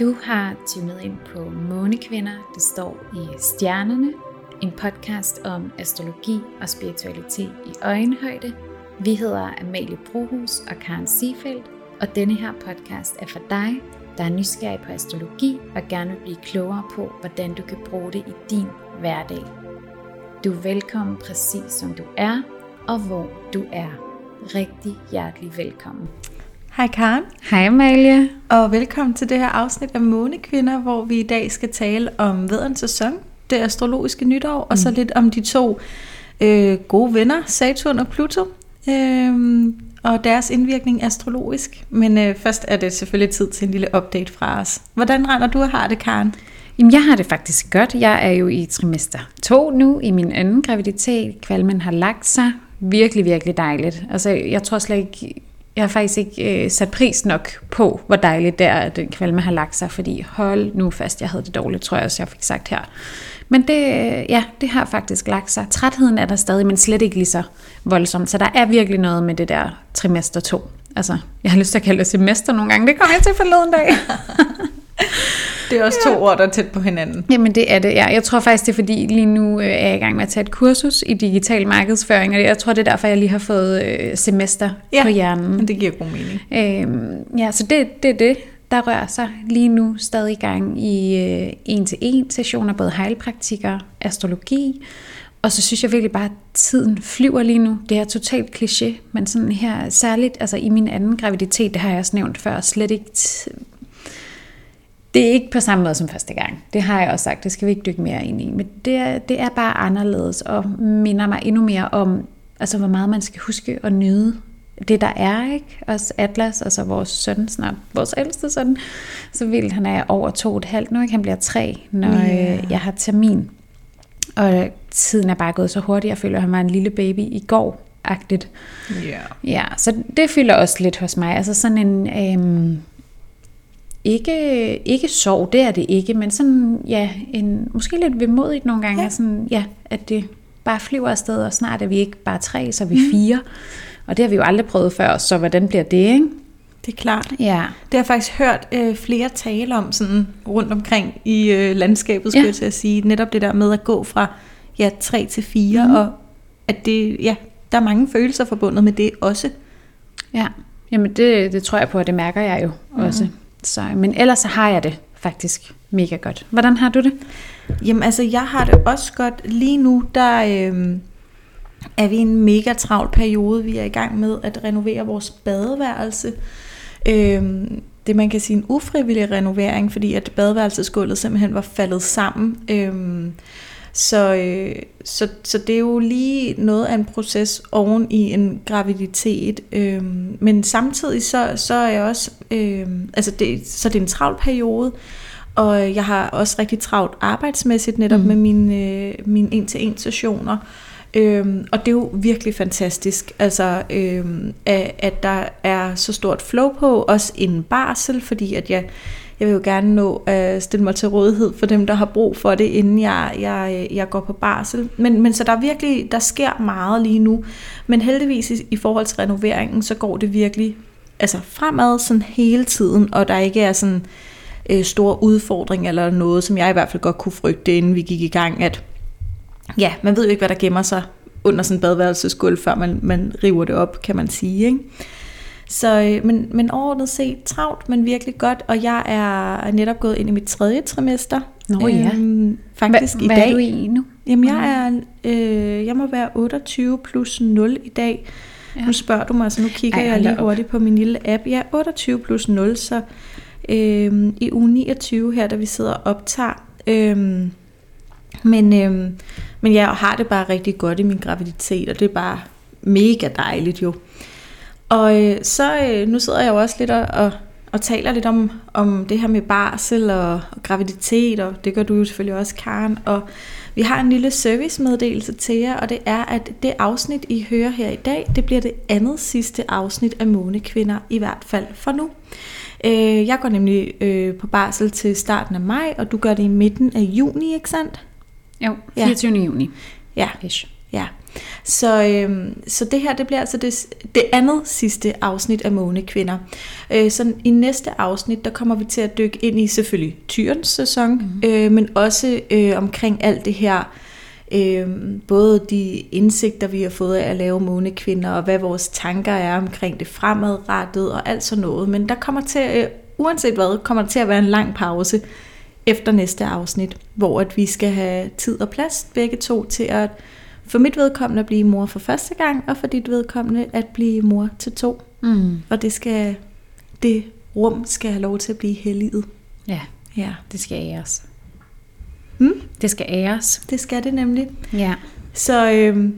Du har tunet ind på Månekvinder, det står i stjernerne, en podcast om astrologi og spiritualitet i øjenhøjde. Vi hedder Amalie Brohus og Karen Siefeldt, og denne her podcast er for dig, der er nysgerrig på astrologi og gerne vil blive klogere på, hvordan du kan bruge det i din hverdag. Du er velkommen præcis som du er, og hvor du er. Rigtig hjertelig velkommen. Hej Karen. Hej Amalie. Og velkommen til det her afsnit af Månekvinder, hvor vi i dag skal tale om vederens sæson, det astrologiske nytår, mm. og så mm. lidt om de to øh, gode venner, Saturn og Pluto, øh, og deres indvirkning astrologisk. Men øh, først er det selvfølgelig tid til en lille update fra os. Hvordan render du og har det, Karen? Jamen, jeg har det faktisk godt. Jeg er jo i trimester 2 nu, i min anden graviditet. Kvalmen har lagt sig. Virkelig, virkelig dejligt. Altså, jeg tror slet ikke, jeg har faktisk ikke øh, sat pris nok på, hvor dejligt det er, at den kvalme har lagt sig, fordi hold nu fast, jeg havde det dårligt, tror jeg også, jeg fik sagt her. Men det, øh, ja, det har faktisk lagt sig. Trætheden er der stadig, men slet ikke lige så voldsomt. Så der er virkelig noget med det der trimester 2. Altså, jeg har lyst til at kalde det semester nogle gange. Det kommer jeg til forleden dag. Det er også to ja. ord, der er tæt på hinanden. Jamen det er det, ja. Jeg tror faktisk, det er fordi, lige nu øh, er jeg i gang med at tage et kursus i digital markedsføring, og jeg tror, det er derfor, jeg lige har fået øh, semester ja, på hjernen. det giver god mening. Øhm, ja, så det, det er det, der rører sig lige nu stadig i gang i øh, en-til-en sessioner, både heilpraktikker, astrologi, og så synes jeg virkelig bare, at tiden flyver lige nu. Det er totalt kliché, men sådan her særligt, altså i min anden graviditet, det har jeg også nævnt før, slet ikke det er ikke på samme måde som første gang. Det har jeg også sagt, det skal vi ikke dykke mere ind i. Men det er, det er bare anderledes og minder mig endnu mere om, altså hvor meget man skal huske at nyde det, der er, ikke? Også Atlas, altså vores søn, snart vores ældste søn, så vildt, han er over to og et halvt nu, ikke? Han bliver tre, når yeah. jeg har termin. Og tiden er bare gået så hurtigt, jeg føler, at han var en lille baby i går, agtigt. Yeah. Ja, så det fylder også lidt hos mig. Altså sådan en, øhm, ikke, ikke sorg, det er det ikke, men sådan, ja, en, måske lidt vemodigt nogle gange, ja. sådan, ja, at det bare flyver afsted, og snart er vi ikke bare tre, så er vi mm. fire. Og det har vi jo aldrig prøvet før, så hvordan bliver det, ikke? Det er klart. Ja. Det har jeg faktisk hørt øh, flere tale om sådan rundt omkring i øh, landskabet, skulle ja. jeg til at sige. Netop det der med at gå fra ja, 3 til 4, mm. og at det, ja, der er mange følelser forbundet med det også. Ja, jamen det, det tror jeg på, og det mærker jeg jo mm. også. Så, men ellers så har jeg det faktisk mega godt. Hvordan har du det? Jamen altså, jeg har det også godt. Lige nu, der øh, er vi i en mega travl periode. Vi er i gang med at renovere vores badeværelse. Øh, det man kan sige en ufrivillig renovering, fordi at badeværelsesgulvet simpelthen var faldet sammen. Øh, så, øh, så, så det er jo lige noget af en proces oven i en graviditet. Øh, men samtidig så, så er jeg også, øh, altså det, så det er en travl periode, og jeg har også rigtig travlt arbejdsmæssigt netop mm. med mine, øh, mine en-til-en sessioner. Øhm, og det er jo virkelig fantastisk, altså øhm, at, at der er så stort flow på, også inden barsel, fordi at jeg, jeg vil jo gerne nå at stille mig til rådighed for dem, der har brug for det, inden jeg, jeg, jeg går på barsel. Men, men så der er virkelig, der sker meget lige nu. Men heldigvis i, i forhold til renoveringen, så går det virkelig altså fremad sådan hele tiden, og der ikke er sådan øh, store udfordringer eller noget, som jeg i hvert fald godt kunne frygte, inden vi gik i gang, at ja, man ved jo ikke, hvad der gemmer sig under sådan en badeværelsesgulv, før man, man river det op, kan man sige. Ikke? Så, øh, men, men overordnet set travlt, men virkelig godt, og jeg er netop gået ind i mit tredje trimester. Nå ja. Øhm, faktisk Hva, i dag. Hvad er du i nu? Jamen jeg er, øh, jeg må være 28 plus 0 i dag. Ja. Nu spørger du mig, så nu kigger Ej, jeg lige hurtigt på min lille app. Jeg er 28 plus 0, så øh, i uge 29 her, da vi sidder og optager. Øh, men, øh, men jeg har det bare rigtig godt i min graviditet, og det er bare mega dejligt jo. Og øh, så øh, nu sidder jeg jo også lidt og, og, og taler lidt om, om det her med barsel og, og graviditet, og det gør du jo selvfølgelig også, Karen. Og vi har en lille servicemeddelelse til jer, og det er, at det afsnit, I hører her i dag, det bliver det andet sidste afsnit af Månekvinder, i hvert fald for nu. Øh, jeg går nemlig øh, på barsel til starten af maj, og du gør det i midten af juni, ikke sandt? Jo, 24. Ja. juni. Ja. Ja. Så, øhm, så det her, det bliver altså det, det andet sidste afsnit af Månekvinder. Øh, så i næste afsnit, der kommer vi til at dykke ind i selvfølgelig tyrens sæson, mm. øh, men også øh, omkring alt det her, øh, både de indsigter, vi har fået af at lave Månekvinder, og hvad vores tanker er omkring det fremadrettet, og alt sådan noget. Men der kommer til, øh, uanset hvad, kommer der til at være en lang pause efter næste afsnit, hvor at vi skal have tid og plads begge to til at for mit vedkommende at blive mor for første gang, og for dit vedkommende at blive mor til to. Mm. Og det skal det rum skal have lov til at blive helliget. Ja, Ja, det skal æres. Hmm? Det skal æres. det skal det nemlig. Ja. Så øhm,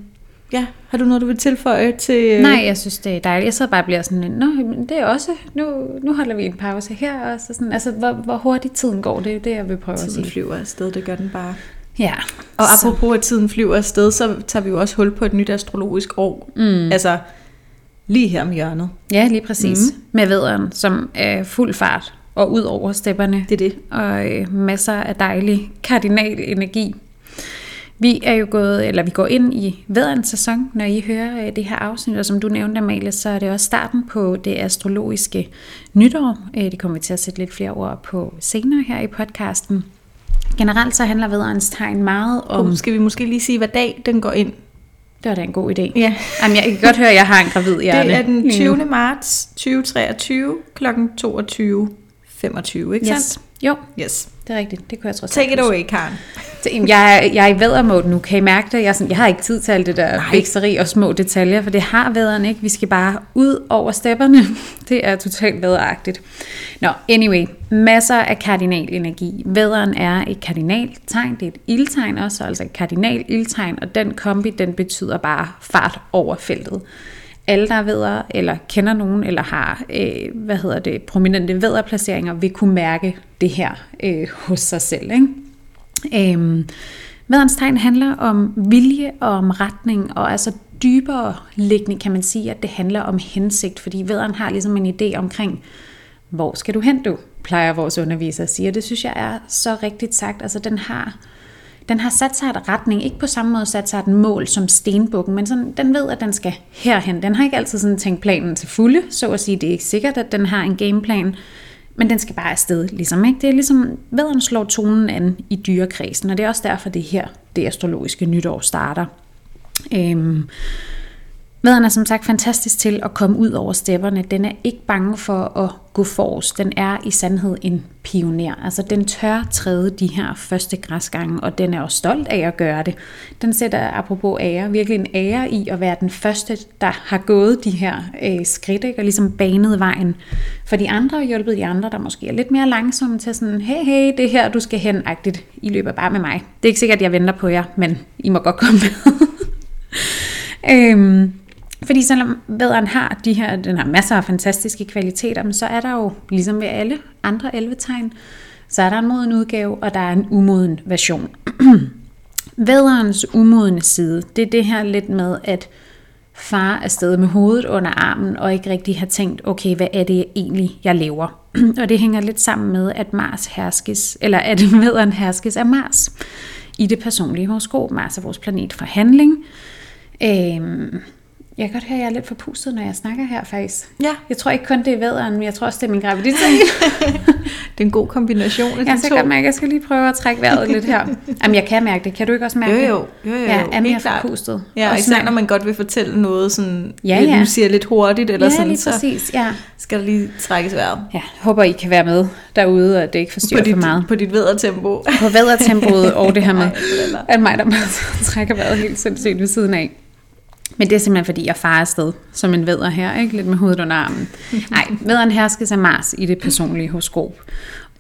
ja, har du noget, du vil tilføje til... øh, Nej, jeg synes, det er dejligt. Jeg sidder bare og bliver sådan, Nå, men det er også, nu, nu holder vi en pause her. Og så sådan, altså, hvor, hvor hurtigt tiden går, det er det, jeg vil prøve at Tiden sige. flyver afsted, det gør den bare. Ja. Og så- apropos at tiden flyver afsted, så tager vi jo også hul på et nyt astrologisk år. Mm. Altså, lige her om hjørnet. Ja, lige præcis. Mm. Med vederen, som er fuld fart og ud over stepperne. Det er det. og øh, masser af dejlig kardinal energi. Vi er jo gået, eller vi går ind i vædderens sæson, når I hører øh, det her afsnit, og som du nævnte, Amalie, så er det også starten på det astrologiske nytår. Øh, Det kommer vi til at sætte lidt flere ord på senere her i podcasten. Generelt så handler vædderens tegn meget om... Um, skal vi måske lige sige, hvad dag den går ind? Det var da en god idé. Ja. Jamen, jeg kan godt høre, at jeg har en gravid hjerne. Det er den lige nu. 20. marts 2023 kl. 22.25, ikke Yes. sandt? Jo, Yes. Det er rigtigt. Det kunne jeg trods Take it away, Karen. Jeg, jeg er i væddermode nu, kan I mærke det? Jeg, sådan, jeg har ikke tid til alt det der Nej. vækseri og små detaljer, for det har vædderen ikke. Vi skal bare ud over stepperne. Det er totalt vædderagtigt. Nå, anyway, masser af kardinal energi. Vædderen er et kardinaltegn, det er et ildtegn også, altså et kardinal ildtegn, og den kombi, den betyder bare fart over feltet. Alle, der ved eller kender nogen, eller har øh, hvad hedder det, prominente vederplaceringer, vil kunne mærke det her øh, hos sig selv. Ikke? Øhm, Vædderens tegn handler om vilje og om retning, og altså dybere liggende kan man sige, at det handler om hensigt, fordi vædderen har ligesom en idé omkring, hvor skal du hen du, plejer vores underviser at sige, og det synes jeg er så rigtigt sagt. Altså den har, den har sat sig et retning, ikke på samme måde sat sig et mål som stenbukken, men sådan, den ved, at den skal herhen. Den har ikke altid sådan tænkt planen til fulde, så at sige. Det er ikke sikkert, at den har en gameplan, men den skal bare afsted, ligesom. Ikke? Det er ligesom, vædderen slår tonen an i dyrekredsen, og det er også derfor, det er her, det astrologiske nytår starter. Øhm, Maden er som sagt fantastisk til at komme ud over stepperne. Den er ikke bange for at gå forrest. Den er i sandhed en pioner. Altså den tør træde de her første græsgange, og den er også stolt af at gøre det. Den sætter apropos ære, virkelig en ære i at være den første, der har gået de her øh, skridt, ikke? og ligesom banet vejen for de andre, og hjulpet de andre, der måske er lidt mere langsomme til sådan, hey, hey, det er her, du skal hen-agtigt. I løber bare med mig. Det er ikke sikkert, at jeg venter på jer, men I må godt komme med. øhm, fordi selvom vædderen har de her, den har masser af fantastiske kvaliteter, men så er der jo, ligesom ved alle andre 11 tegn, så er der en moden udgave, og der er en umoden version. Vædderens umodne side, det er det her lidt med, at far er stedet med hovedet under armen, og ikke rigtig har tænkt, okay, hvad er det egentlig, jeg lever? og det hænger lidt sammen med, at Mars herskes, eller at vædderen herskes af Mars i det personlige horoskop. Mars er vores planet for handling. Øhm, jeg kan godt høre, at jeg er lidt forpustet, når jeg snakker her faktisk. Ja, Jeg tror ikke kun det er vædderen, men jeg tror også, det er min graviditet. det er en god kombination af de jeg skal to. godt mærke, at jeg skal lige prøve at trække vejret lidt her. Jamen, jeg kan mærke det. Kan du ikke også mærke Jo, det? jo, jo, jo, Ja, er mere forpustet. Ja, Også især når- man godt vil fortælle noget sådan, Ja, ja. nu siger jeg lidt hurtigt, eller ja, sådan, lige så præcis. Ja. skal der lige trækkes vejret. ja, håber I kan være med derude, og at det ikke forstyrrer dit, for meget. på dit vedertempo. På væddertempoet og det her med, jeg at mig, der trækker vejret helt sindssygt ved siden af. Men det er simpelthen, fordi jeg farer afsted som en vædder her, ikke? lidt med hovedet under armen. Nej, vædderen herskes af Mars i det personlige horoskop.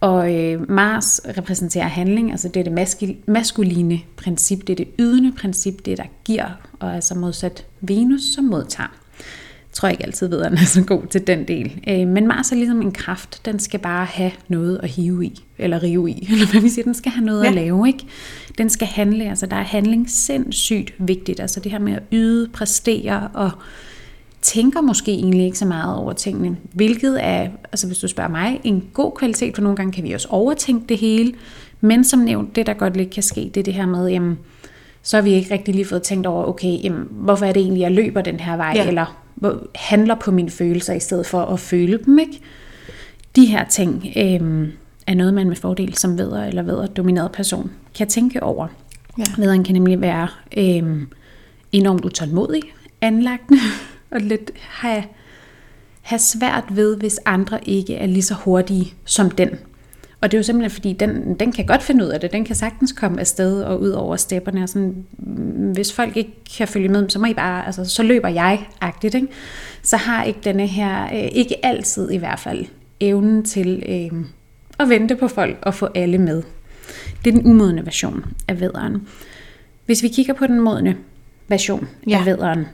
Og øh, Mars repræsenterer handling, altså det er det maskuline princip, det er det ydende princip, det er der giver, og altså modsat Venus, som modtager. Jeg tror ikke altid, ved, at den er så god til den del. Øh, men Mars er ligesom en kraft. Den skal bare have noget at hive i, eller rive i, eller hvad vi siger. Den skal have noget ja. At lave, ikke? Den skal handle, altså der er handling sindssygt vigtigt. Altså det her med at yde, præstere og tænker måske egentlig ikke så meget over tingene. Hvilket er, altså hvis du spørger mig, en god kvalitet, for nogle gange kan vi også overtænke det hele. Men som nævnt, det der godt lidt kan ske, det er det her med, jamen, så har vi ikke rigtig lige fået tænkt over, okay, jamen, hvorfor er det egentlig, jeg løber den her vej, Ja. eller handler på mine følelser, i stedet for at føle dem, ikke? De her ting øh, er noget, man med fordel som veder eller veder domineret person kan tænke over. Ja. Vederen kan nemlig være øh, enormt utålmodig, anlagtende, og lidt have, have svært ved, hvis andre ikke er lige så hurtige som den. Og det er jo simpelthen fordi, den, den kan godt finde ud af det. Den kan sagtens komme afsted og ud over stepperne. Og sådan, mm, hvis folk ikke kan følge med, så må I bare, altså, så løber jeg-agtigt. Ikke? Så har ikke denne her, øh, ikke altid i hvert fald, evnen til øh, at vente på folk og få alle med. Det er den umodne version af vederen. Hvis vi kigger på den modne version. Ja. af vederen,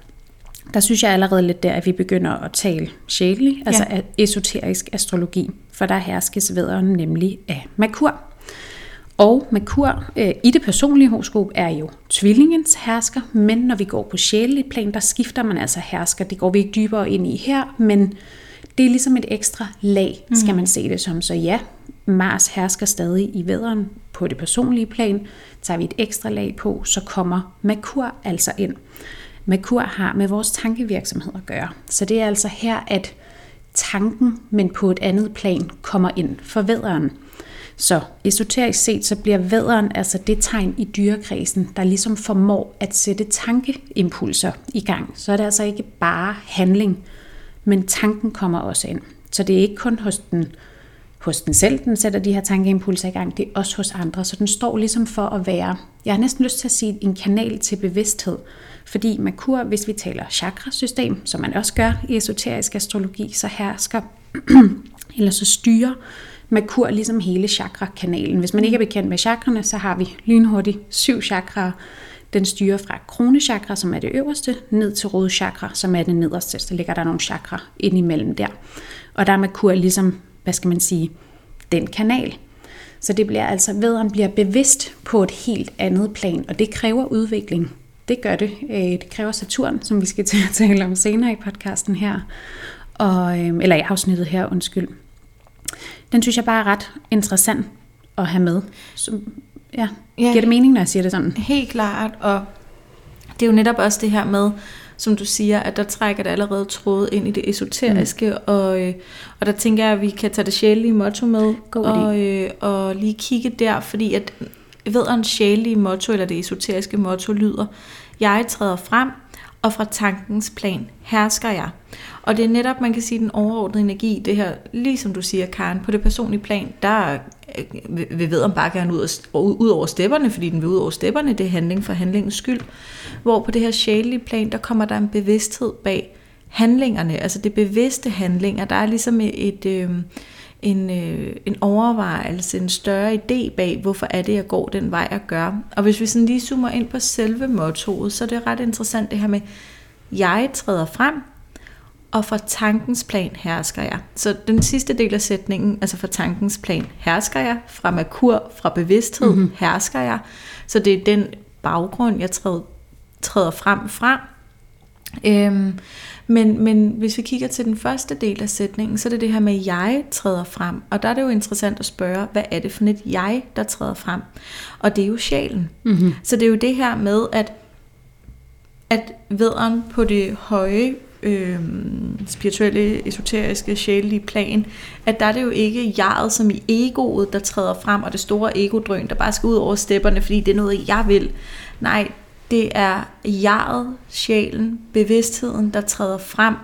der synes jeg allerede lidt der, at vi begynder at tale sjældent, altså Ja. esoterisk astrologi, for der herskes vederen nemlig af Merkur. Og Merkur øh, i det personlige horoskop er jo tvillingens hersker, men når vi går på sjældent plan, der skifter man altså hersker. Det går vi ikke dybere ind i her, men det er ligesom et ekstra lag, skal man se det som. Så ja, Mars hersker stadig i vederen på det personlige plan. Tager vi et ekstra lag på, så kommer Merkur altså ind. Merkur har med vores tankevirksomhed at gøre. Så det er altså her, at tanken, men på et andet plan, kommer ind for vederen. Så esoterisk set, så bliver vædderen altså det tegn i dyrekredsen, der ligesom formår at sætte tankeimpulser i gang. Så er det altså ikke bare handling, men tanken kommer også ind. Så det er ikke kun hos den, hos den selv, den sætter de her tankeimpulser i gang, det er også hos andre. Så den står ligesom for at være, jeg har næsten lyst til at sige, en kanal til bevidsthed. Fordi Merkur, hvis vi taler chakrasystem, som man også gør i esoterisk astrologi, så hersker, eller så styrer Merkur ligesom hele chakra-kanalen. Hvis man ikke er bekendt med chakrene, så har vi lynhurtigt syv chakraer. Den styrer fra kronechakra, som er det øverste, ned til rodchakra, som er det nederste. Så ligger der nogle chakra ind imellem der. Og der er Merkur ligesom, hvad skal man sige, den kanal. Så det bliver altså, vederen bliver bevidst på et helt andet plan, og det kræver udvikling. Det gør det. Øh, Det kræver Saturn, som vi skal til at tale om senere i podcasten her. Og, øh, eller i afsnittet her, undskyld. Den synes jeg bare er ret interessant at have med. Så, ja, Ja. giver det mening, når jeg siger det sådan? Helt klart, og det er jo netop også det her med, som du siger, at der trækker det allerede tråd ind i det esoteriske, mm. og, øh, og der tænker jeg, at vi kan tage det sjælelige motto med, God og, øh, og lige kigge der, fordi at vederens sjælelige motto, eller det esoteriske motto, lyder, jeg træder frem, og fra tankens plan hersker jeg. Og det er netop, man kan sige, den overordnede energi, det her, ligesom du siger, Karen, på det personlige plan, der øh, vi vil om bare gerne ud, ud ud over stepperne, fordi den vil ud over stepperne, det er handling for handlingens skyld. Hvor på det her sjælelige plan, der kommer der en bevidsthed bag handlingerne, altså det bevidste handlinger. Der er ligesom et, et, øh, en, øh, en overvejelse, en større idé bag, hvorfor er det, jeg går den vej, jeg gør. Og hvis vi sådan lige zoomer ind på selve mottoet, så er det ret interessant det her med, jeg træder frem, og fra tankens plan hersker jeg. Så den sidste del af sætningen, altså fra tankens plan hersker jeg, fra Merkur, fra bevidsthed mm-hmm. hersker jeg. Så det er den baggrund, jeg træder, træder frem fra. Øhm, men, men hvis vi kigger til den første del af sætningen, så er det det her med, at jeg træder frem. Og der er det jo interessant at spørge, hvad er det for et jeg, der træder frem? Og det er jo sjælen. Mm-hmm. Så det er jo det her med, at, at vederen på det høje øh, spirituelle, esoteriske, sjælelige plan, at der er det jo ikke jeget som i egoet, der træder frem, og det store egodrøn, der bare skal ud over stepperne, fordi det er noget, jeg vil. Nej, det er jeget, sjælen, bevidstheden, der træder frem,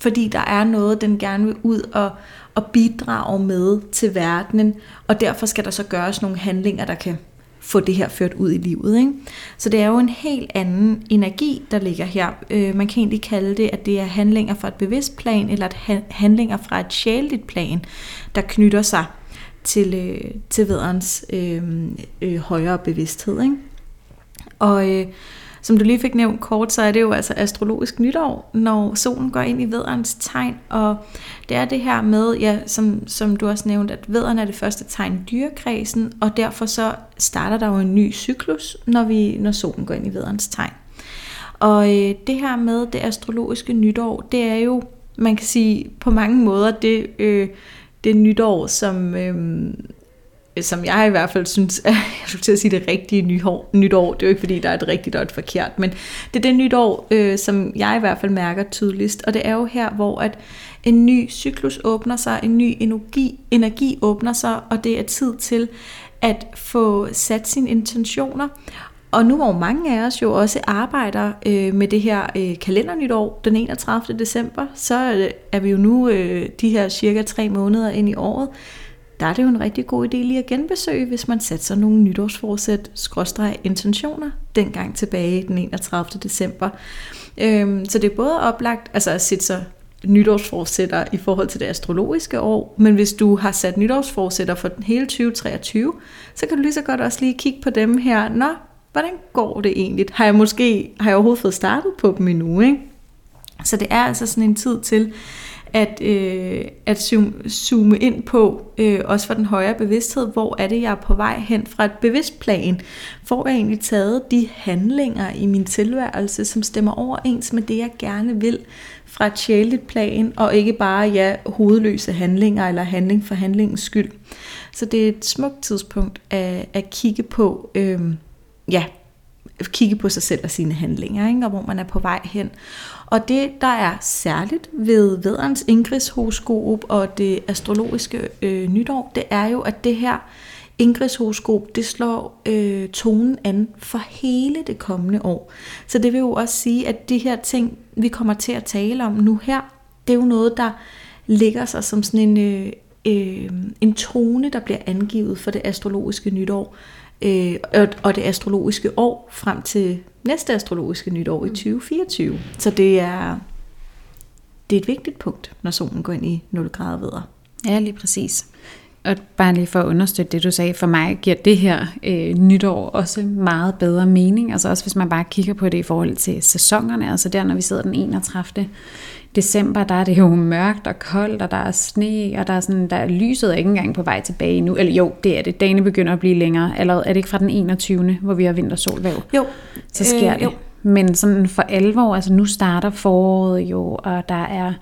fordi der er noget, den gerne vil ud og, og bidrage med til verdenen, og derfor skal der så gøres nogle handlinger, der kan få det her ført ud i livet. Ikke? Så det er jo en helt anden energi, der ligger her. Øh, man kan egentlig kalde det, at det er handlinger fra et bevidst plan, eller at ha- handlinger fra et sjældent plan, der knytter sig til, øh, til vederens øh, øh, højere bevidsthed. Ikke? Og øh, som du lige fik nævnt kort, så er det jo altså astrologisk nytår, når solen går ind i vederens tegn, og det er det her med, ja, som, som du også nævnte, at vederen er det første tegn i dyrekredsen, og derfor så starter der jo en ny cyklus, når, vi, når solen går ind i vederens tegn. Og øh, det her med det astrologiske nytår, det er jo, man kan sige, på mange måder det, øh, det nytår, som, øh, som jeg i hvert fald synes, jeg skulle til at sige det rigtige nyår, nytår, det er jo ikke fordi, der er et rigtigt og et forkert, men det er det nytår, øh, som jeg i hvert fald mærker tydeligst, og det er jo her, hvor at en ny cyklus åbner sig, en ny energi, energi åbner sig, og det er tid til at få sat sine intentioner, og nu hvor mange af os jo også arbejder øh, med det her øh, kalendernytår den 31. december, så øh, er vi jo nu øh, de her cirka tre måneder ind i året, der er det jo en rigtig god idé lige at genbesøge, hvis man satte sig nogle nytårsforsæt, skråstreg intentioner, dengang tilbage den 31. december. Øhm, så det er både oplagt altså at sætte sig nytårsforsætter i forhold til det astrologiske år, men hvis du har sat nytårsforsætter for den hele 2023, så kan du lige så godt også lige kigge på dem her. Nå, hvordan går det egentlig? Har jeg måske har jeg overhovedet fået startet på dem endnu? Ikke? Så det er altså sådan en tid til at, øh, at zoome, zoome ind på, øh, også for den højere bevidsthed, hvor er det, jeg er på vej hen fra et bevidst plan. Får jeg egentlig taget de handlinger i min tilværelse, som stemmer overens med det, jeg gerne vil fra et sjældent plan, og ikke bare ja, hovedløse handlinger eller handling for handlingens skyld. Så det er et smukt tidspunkt at, at kigge på, øh, ja, kigge på sig selv og sine handlinger, ikke? og hvor man er på vej hen. Og det, der er særligt ved Vederens Ingridshoroskop og det astrologiske øh, nytår, det er jo, at det her Ingridshoroskop, det slår øh, tonen an for hele det kommende år. Så det vil jo også sige, at de her ting, vi kommer til at tale om nu her, det er jo noget, der ligger sig som sådan en, øh, øh, en tone, der bliver angivet for det astrologiske nytår øh, og det astrologiske år frem til næste astrologiske nytår i 2024. Så det er, det er et vigtigt punkt, når solen går ind i 0 grader vedder. Ja, lige præcis. Og bare lige for at understøtte det, du sagde, for mig giver det her øh, nytår også meget bedre mening. Altså også hvis man bare kigger på det i forhold til sæsonerne. Altså der, når vi sidder den 31 december, der er det jo mørkt og koldt, og der er sne, og der er, sådan, der er lyset er ikke engang på vej tilbage nu. Eller jo, det er det. Dagene begynder at blive længere. Eller er det ikke fra den 21. hvor vi har vintersolvæv? Jo. Så sker øh, det. Jo. Men sådan for alvor, altså nu starter foråret jo, og der er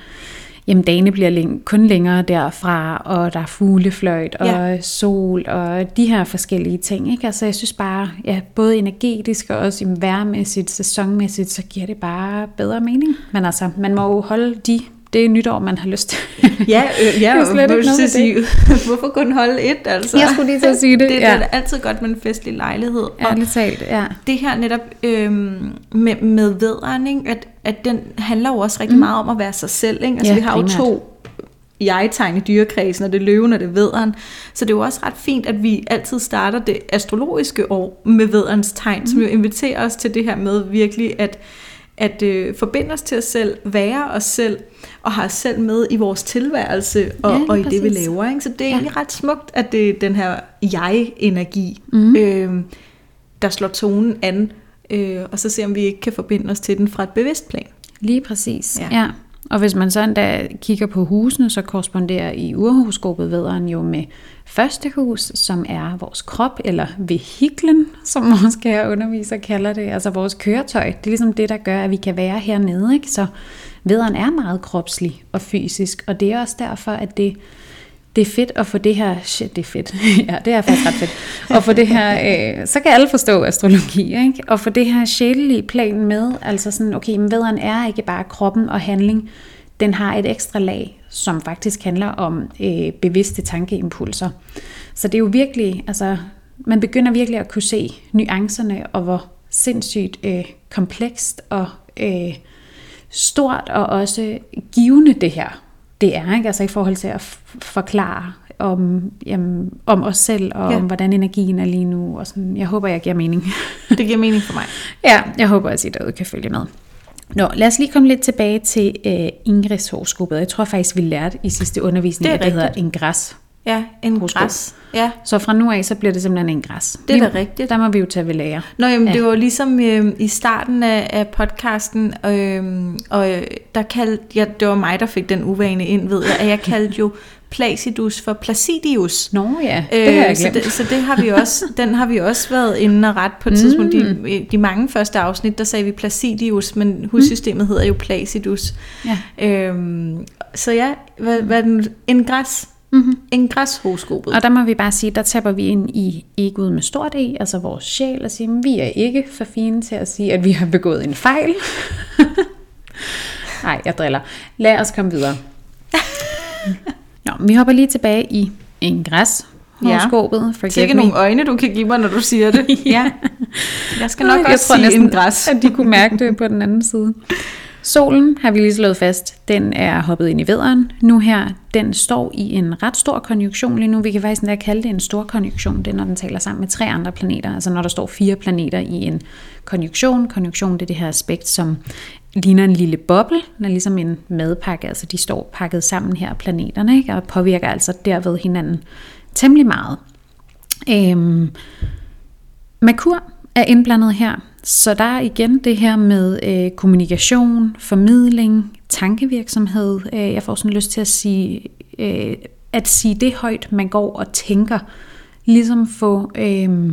jamen dagene bliver læng- kun længere derfra, og der er fuglefløjt og ja. sol og de her forskellige ting. Ikke? Altså jeg synes bare, ja, både energetisk og også værmæssigt, sæsonmæssigt, så giver det bare bedre mening. Men altså, man må jo holde de det er nytår, man har lyst til. ja, øh, ja og slet ikke noget sige, hvorfor kun holde et? Altså? Jeg skulle lige til at sige det. det, ja. det er altid godt med en festlig lejlighed. Ærligt talt, ja. Det her netop øhm, med, med vedren, ikke? At, at den handler jo også rigtig mm. meget om at være sig selv. Ikke? Altså, ja, vi har primært. jo to jeg-tegn i dyrekredsen, og det er løven og det er vederen. Så det er jo også ret fint, at vi altid starter det astrologiske år med vederens tegn, mm. som jo inviterer os til det her med virkelig at at øh, forbinde os til os selv, være os selv, og have os selv med i vores tilværelse og, ja, og i det, vi laver. Ikke? Så det er ja. egentlig ret smukt, at det er den her jeg-energi, mm. øh, der slår tonen an, øh, og så se om vi ikke kan forbinde os til den fra et bevidst plan. Lige præcis, ja. ja. Og hvis man så endda kigger på husene, så korresponderer i urhoroskopet vederen jo med første hus, som er vores krop, eller vehiklen, som måske her underviser kalder det, altså vores køretøj. Det er ligesom det, der gør, at vi kan være hernede. Ikke? Så vederen er meget kropslig og fysisk, og det er også derfor, at det det er fedt at få det her, shit, det er fedt, ja, det er faktisk ret fedt, at få det her, øh, så kan alle forstå astrologi, ikke? og få det her sjælelige plan med, altså sådan, okay, men vederen er ikke bare kroppen og handling, den har et ekstra lag, som faktisk handler om øh, bevidste tankeimpulser. Så det er jo virkelig, altså, man begynder virkelig at kunne se nuancerne, og hvor sindssygt øh, komplekst og øh, stort og også givende det her det er, ikke? Altså i forhold til at forklare om, jamen, om os selv, og ja. om hvordan energien er lige nu. Og sådan. Jeg håber, jeg giver mening. det giver mening for mig. Ja, jeg håber, at I derude kan følge med. Nå, lad os lige komme lidt tilbage til uh, Ingrids horoskopet. Jeg tror faktisk, vi lærte i sidste undervisning, det at det hedder ingres. Ja, en græs. Ja. Så fra nu af, så bliver det simpelthen en græs. Det er da rigtigt. Der må vi jo tage ved lære. Nå, jamen, ja. det var ligesom øh, i starten af, af podcasten, øh, og øh, der kaldte, ja, det var mig, der fik den uvane ind, ved jeg, at jeg kaldte jo Placidus for Placidius. Nå ja, det har jeg glemt. Øh, så, det, så det har vi også, den har vi også været inde og ret på et mm. tidspunkt. De, de mange første afsnit, der sagde vi Placidius, men hussystemet mm. hedder jo Placidus. Ja. Øhm, så ja, hvad, hvad den, en græs Mm-hmm. Ingres-horoskopet. Og der må vi bare sige, der taber vi ind i egoet med stort E, altså vores sjæl, og siger, vi er ikke for fine til at sige, at vi har begået en fejl. Nej, jeg driller. Lad os komme videre. Nå, vi hopper lige tilbage i Ingres horoskopet. Ja. Sikke nogle øjne, du kan give mig, når du siger det. ja. Jeg skal nok jeg også tror sige næsten, Ingres. at de kunne mærke det på den anden side. Solen har vi lige slået fast, den er hoppet ind i vederen. Nu her, den står i en ret stor konjunktion lige nu. Vi kan faktisk endda kalde det en stor konjunktion, det er når den taler sammen med tre andre planeter. Altså når der står fire planeter i en konjunktion. Konjunktion det er det her aspekt, som ligner en lille boble. Den er ligesom en madpakke, altså de står pakket sammen her, planeterne, ikke? og påvirker altså derved hinanden temmelig meget. Øhm, Merkur er indblandet her, så der er igen det her med øh, kommunikation, formidling, tankevirksomhed. Øh, jeg får sådan lyst til at sige, øh, at sige det højt, man går og tænker. Ligesom få, øh,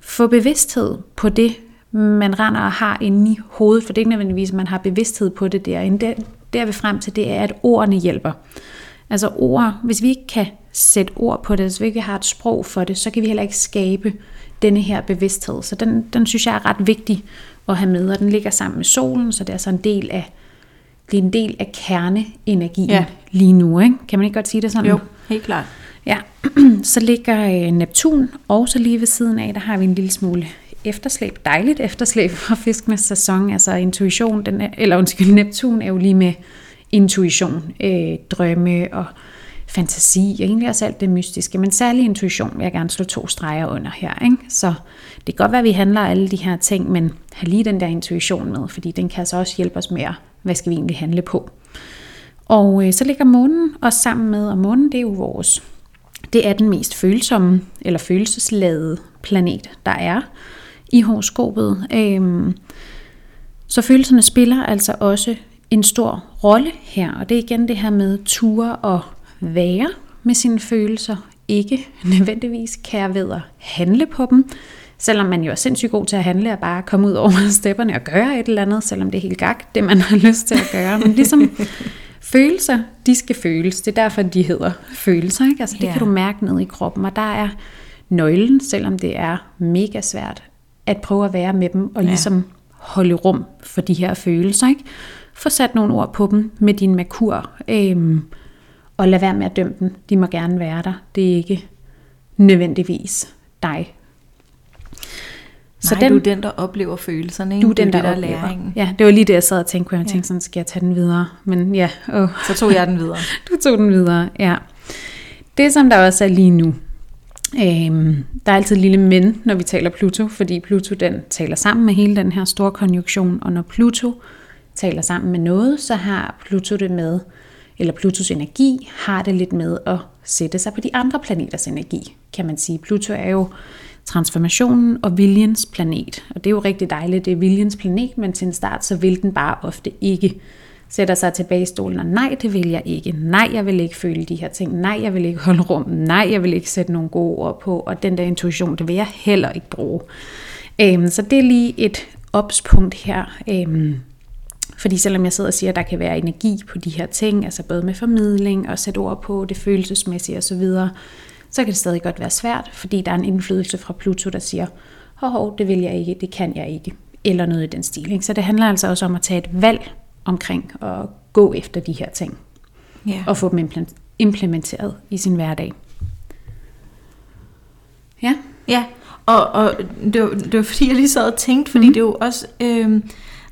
få bevidsthed på det, man render og har inde i hovedet. For det er ikke nødvendigvis, at man har bevidsthed på det der. Der, der vi frem til, det er, at ordene hjælper. Altså ord, hvis vi ikke kan sætte ord på det, hvis vi ikke har et sprog for det, så kan vi heller ikke skabe denne her bevidsthed. Så den, den synes jeg er ret vigtig at have med, og den ligger sammen med solen, så det er så en del af, det er en del af kerneenergien ja. lige nu. Ikke? Kan man ikke godt sige det sådan? Jo, helt klart. Ja, så ligger Neptun også lige ved siden af, der har vi en lille smule efterslæb, dejligt efterslæb fra fiskenes sæson, altså intuition, den er, eller undskyld, Neptun er jo lige med intuition, øh, drømme og fantasi, og egentlig også alt det mystiske, men særlig intuition vil jeg gerne slå to streger under her. Ikke? Så det kan godt være, at vi handler alle de her ting, men have lige den der intuition med, fordi den kan så også hjælpe os med, hvad skal vi egentlig handle på. Og øh, så ligger månen også sammen med, og månen det er jo vores, det er den mest følsomme, eller følelsesladede planet, der er i horoskopet. Øhm, så følelserne spiller altså også en stor rolle her, og det er igen det her med ture og være med sine følelser, ikke nødvendigvis kære ved at handle på dem, selvom man jo er sindssygt god til at handle og bare komme ud over stepperne og gøre et eller andet, selvom det er helt gak, det man har lyst til at gøre. Men ligesom følelser, de skal føles. Det er derfor, de hedder følelser. Ikke? Altså, det yeah. kan du mærke ned i kroppen, og der er nøglen, selvom det er mega svært, at prøve at være med dem og ja. ligesom holde rum for de her følelser. Ikke? Få sat nogle ord på dem med din makur. Øhm, og lad være med at dømme dem. De må gerne være der. Det er ikke nødvendigvis dig. Så Nej, den, du er den, der oplever følelserne. Ikke? Du er den, der, der oplever. Læringen. Ja, det var lige det, jeg sad og tænkte på. Jeg tænkte sådan, skal jeg tage den videre? Men ja. Oh. Så tog jeg den videre. du tog den videre, ja. Det, som der også er lige nu, øhm, der er altid lille men, når vi taler Pluto, fordi Pluto den taler sammen med hele den her store konjunktion, og når Pluto taler sammen med noget, så har Pluto det med eller Plutos energi, har det lidt med at sætte sig på de andre planeters energi, kan man sige. Pluto er jo transformationen og viljens planet, og det er jo rigtig dejligt, det er viljens planet, men til en start, så vil den bare ofte ikke sætter sig tilbage i stolen, og nej, det vil jeg ikke. Nej, jeg vil ikke føle de her ting. Nej, jeg vil ikke holde rum. Nej, jeg vil ikke sætte nogle gode ord på. Og den der intuition, det vil jeg heller ikke bruge. Øhm, så det er lige et opspunkt her. Øhm, fordi selvom jeg sidder og siger, at der kan være energi på de her ting, altså både med formidling og sætte ord på det følelsesmæssige osv., så kan det stadig godt være svært, fordi der er en indflydelse fra Pluto, der siger, hov, hov, det vil jeg ikke, det kan jeg ikke, eller noget i den stil. Ikke? Så det handler altså også om at tage et valg omkring at gå efter de her ting, ja. og få dem implementeret i sin hverdag. Ja. Ja, og, og det, var, det var fordi, jeg lige sad og tænkte, fordi mm. det er jo også... Øh,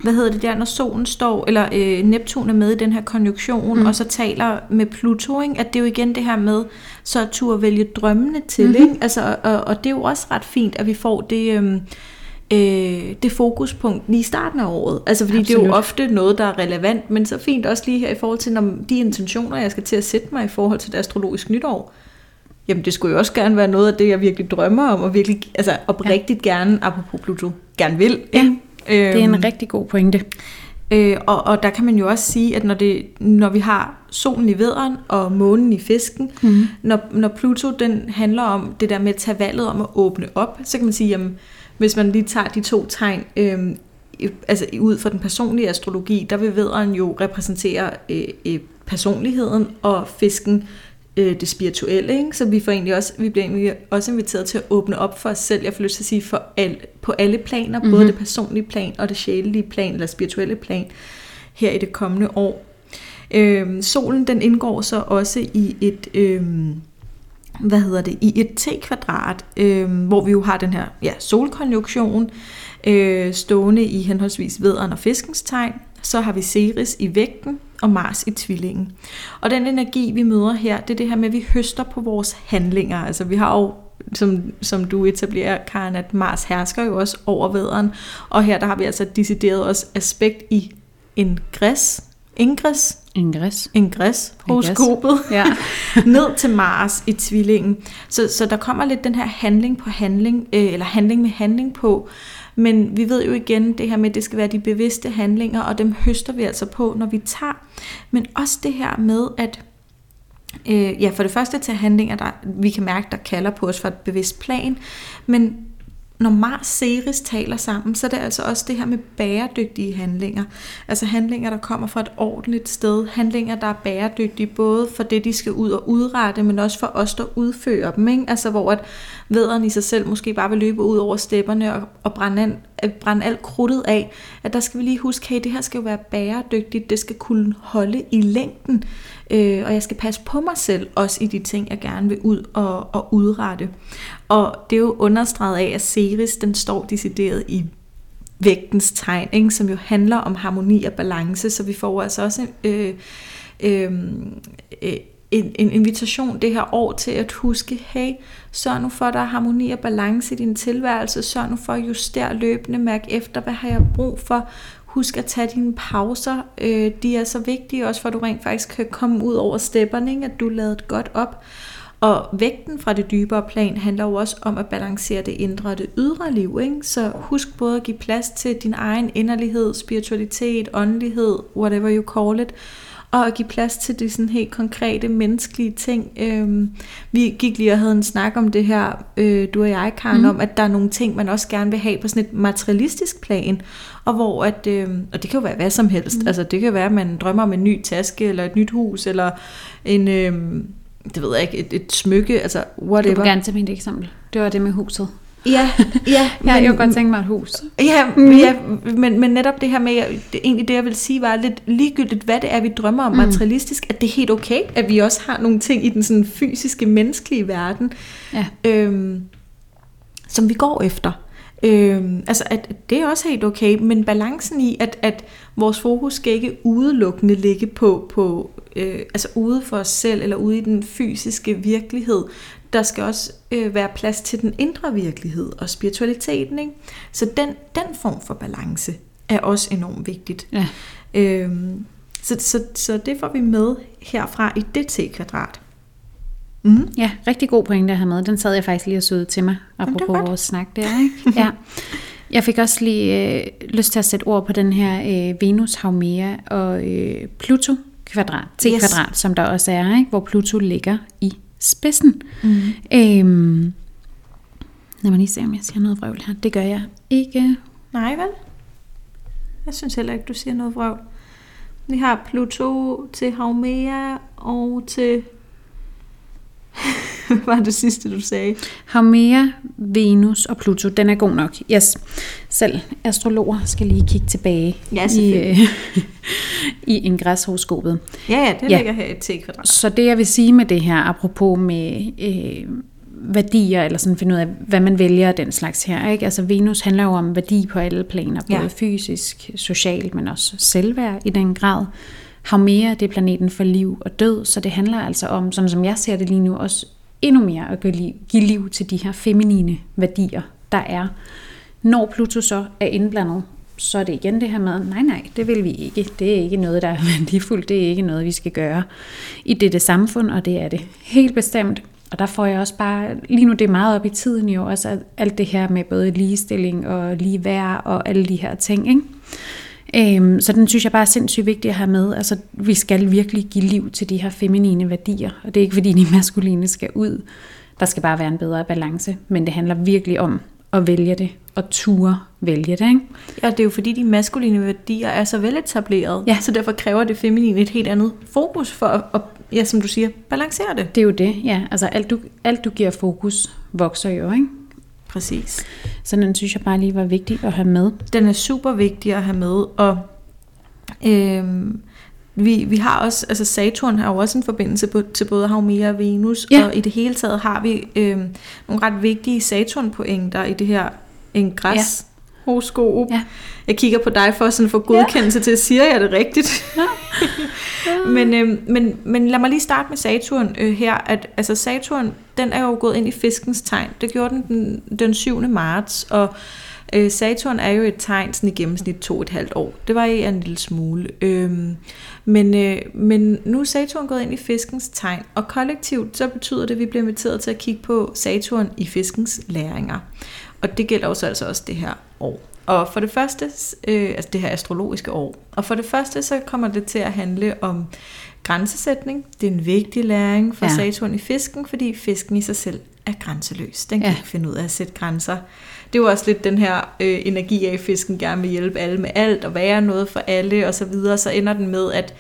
hvad hedder det der, når solen står, eller øh, Neptun er med i den her konjunktion, mm. og så taler med Pluto, ikke? at det er jo igen det her med, så at turde vælge drømmene til, mm-hmm. ikke? Altså, og, og det er jo også ret fint, at vi får det... Øh, øh, det fokuspunkt lige i starten af året. Altså fordi Absolut. det er jo ofte noget, der er relevant, men så fint også lige her i forhold til når de intentioner, jeg skal til at sætte mig i forhold til det astrologiske nytår. Jamen det skulle jo også gerne være noget af det, jeg virkelig drømmer om, og virkelig, altså oprigtigt ja. gerne, apropos Pluto, gerne vil. Ja. Det er en øhm, rigtig god pointe. Øh, og, og der kan man jo også sige, at når, det, når vi har solen i vederen og månen i fisken, mm. når, når Pluto den handler om det der med at tage valget om at åbne op, så kan man sige, jamen, hvis man lige tager de to tegn, øh, altså ud fra den personlige astrologi, der vil vederen jo repræsentere øh, øh, personligheden, og fisken øh, det spirituelle, ikke? så vi, får egentlig også, vi bliver egentlig også inviteret til at åbne op for os selv, jeg får lyst til at sige, for al, på alle planer, mm-hmm. både det personlige plan og det sjælelige plan, eller spirituelle plan, her i det kommende år. Øh, solen den indgår så også i et... Øh, hvad hedder det, i et T-kvadrat, øh, hvor vi jo har den her ja, solkonjunktion øh, stående i henholdsvis vederen og fiskens tegn. Så har vi Ceres i vægten og Mars i tvillingen. Og den energi, vi møder her, det er det her med, at vi høster på vores handlinger. Altså vi har jo som, som du etablerer, Karen, at Mars hersker jo også over vederen. Og her der har vi altså decideret også aspekt i en græs, Ingres. Ingres. Ingres. Horoskopet. Ja. ned til Mars i tvillingen. Så, så der kommer lidt den her handling på handling, øh, eller handling med handling på. Men vi ved jo igen det her med, at det skal være de bevidste handlinger, og dem høster vi altså på, når vi tager. Men også det her med, at øh, ja, for det første til handlinger, der vi kan mærke, der kalder på os for et bevidst plan, men når Mars Ceres taler sammen, så er det altså også det her med bæredygtige handlinger. Altså handlinger, der kommer fra et ordentligt sted. Handlinger, der er bæredygtige både for det, de skal ud og udrette, men også for os, der udfører dem. Ikke? Altså hvor at vederen i sig selv måske bare vil løbe ud over stepperne og, og brænde, an, øh, brænde alt krudtet af. At der skal vi lige huske, hey, det her skal jo være bæredygtigt. Det skal kunne holde i længden. Øh, og jeg skal passe på mig selv, også i de ting, jeg gerne vil ud og, og udrette. Og det er jo understreget af, at Ceres, den står decideret i vægtens tegn, ikke? som jo handler om harmoni og balance, så vi får altså også øh, øh, øh, en, en invitation det her år til at huske, hey, sørg nu for, at der er harmoni og balance i din tilværelse, sørg nu for at justere løbende, mærk efter, hvad har jeg brug for, Husk at tage dine pauser. Øh, de er så vigtige også for, at du rent faktisk kan komme ud over stepperne, ikke? at du lader godt op. Og vægten fra det dybere plan handler jo også om at balancere det indre og det ydre liv. Ikke? Så husk både at give plads til din egen inderlighed, spiritualitet, åndelighed, whatever you call it, og at give plads til de sådan helt konkrete menneskelige ting. Øhm, vi gik lige og havde en snak om det her, øh, du og jeg, Karen, mm. om, at der er nogle ting, man også gerne vil have på sådan et materialistisk plan, og hvor at, øh, og det kan jo være hvad som helst, mm. altså det kan være, at man drømmer om en ny taske, eller et nyt hus, eller en, øh, det ved jeg ikke, et, et smykke, altså whatever. Du vil gerne tage mit eksempel. Det var det med huset. Ja, ja. men, jeg kunne godt tænke mig et hus. Ja, mm. ja men, men netop det her med, det, egentlig det jeg vil sige var lidt ligegyldigt, hvad det er, vi drømmer om mm. materialistisk, at det er helt okay, at vi også har nogle ting i den sådan fysiske, menneskelige verden, ja. øhm, som vi går efter. Øhm, altså, at det er også helt okay, men balancen i, at, at vores fokus skal ikke udelukkende ligge på, på øh, altså ude for os selv, eller ude i den fysiske virkelighed, der skal også øh, være plads til den indre virkelighed og spiritualiteten. Ikke? Så den, den form for balance er også enormt vigtigt. Ja. Øhm, så, så, så det får vi med herfra i det T-kvadrat. Mm. Ja, rigtig god pointe at have med. Den sad jeg faktisk lige og søde til mig, apropos vores snak der. Ikke? Ja. Jeg fik også lige øh, lyst til at sætte ord på den her øh, Venus, Haumea og øh, Pluto kvadrat, T-kvadrat, yes. som der også er, ikke? hvor Pluto ligger i spidsen. Mm. Øhm, lad mig lige se, om jeg siger noget vrøvl her. Det gør jeg ikke. Nej, vel? Jeg synes heller ikke, du siger noget vrøvl. Vi har Pluto til Haumea og til... Var det sidste, du sagde? Haumea, Venus og Pluto, den er god nok. Yes. Selv astrologer skal lige kigge tilbage ja, i, øh, i ingreshoroskopet. Ja, ja, det ja. ligger her i T-kvadrat. Så det jeg vil sige med det her, apropos med øh, værdier, eller sådan finde ud af, hvad man vælger den slags her. Ikke? Altså Venus handler jo om værdi på alle planer, både ja. fysisk, socialt, men også selvværd i den grad. Haumea, det planeten for liv og død, så det handler altså om, sådan som jeg ser det lige nu, også endnu mere at give liv til de her feminine værdier, der er. Når Pluto så er indblandet, så er det igen det her med, nej nej, det vil vi ikke. Det er ikke noget, der er værdifuldt. Det er ikke noget, vi skal gøre i dette samfund, og det er det helt bestemt. Og der får jeg også bare, lige nu det er meget op i tiden jo, også alt det her med både ligestilling og ligeværd og alle de her ting. Ikke? Øhm, så den synes jeg bare er sindssygt vigtig at have med. Altså, vi skal virkelig give liv til de her feminine værdier, og det er ikke fordi de maskuline skal ud. Der skal bare være en bedre balance, men det handler virkelig om at vælge det, og ture vælge det. Ikke? Ja, det er jo fordi de maskuline værdier er så veletableret, ja. så derfor kræver det feminine et helt andet fokus for at, at ja, som du siger, balancere det. Det er jo det, ja. Altså alt du, alt du giver fokus, vokser jo, ikke? Præcis. Så den synes jeg bare lige var vigtig at have med. Den er super vigtig at have med, og øhm, vi, vi har også, altså Saturn har jo også en forbindelse på, til både Haumea og Venus, Ja. og i det hele taget har vi øhm, nogle ret vigtige Saturn-pointer i det her ingres horoskop. Ja. Jeg kigger på dig for sådan få godkendelse til, at siger jeg det rigtigt? men, øhm, men, men lad mig lige starte med Saturn øh, her. At, altså Saturn, den er jo gået ind i fiskens tegn. Det gjorde den den, den 7. marts, og øh, Saturn er jo et tegn sådan i gennemsnit to et halvt år. Det var en lille smule. Øhm, men, øh, men nu er Saturn gået ind i fiskens tegn, og kollektivt så betyder det, at vi bliver inviteret til at kigge på Saturn i fiskens læringer. Og det gælder jo så altså også det her år. Og for det første, øh, altså det her astrologiske år, og for det første så kommer det til at handle om grænsesætning. Det er en vigtig læring for Ja. Saturn i fisken, fordi fisken i sig selv er grænseløs. Den kan Ja. ja. ikke finde ud af at sætte grænser. Det er jo også lidt den her øh, energi af, at fisken gerne vil hjælpe alle med alt, og være noget for alle, og så videre. Så ender den med at,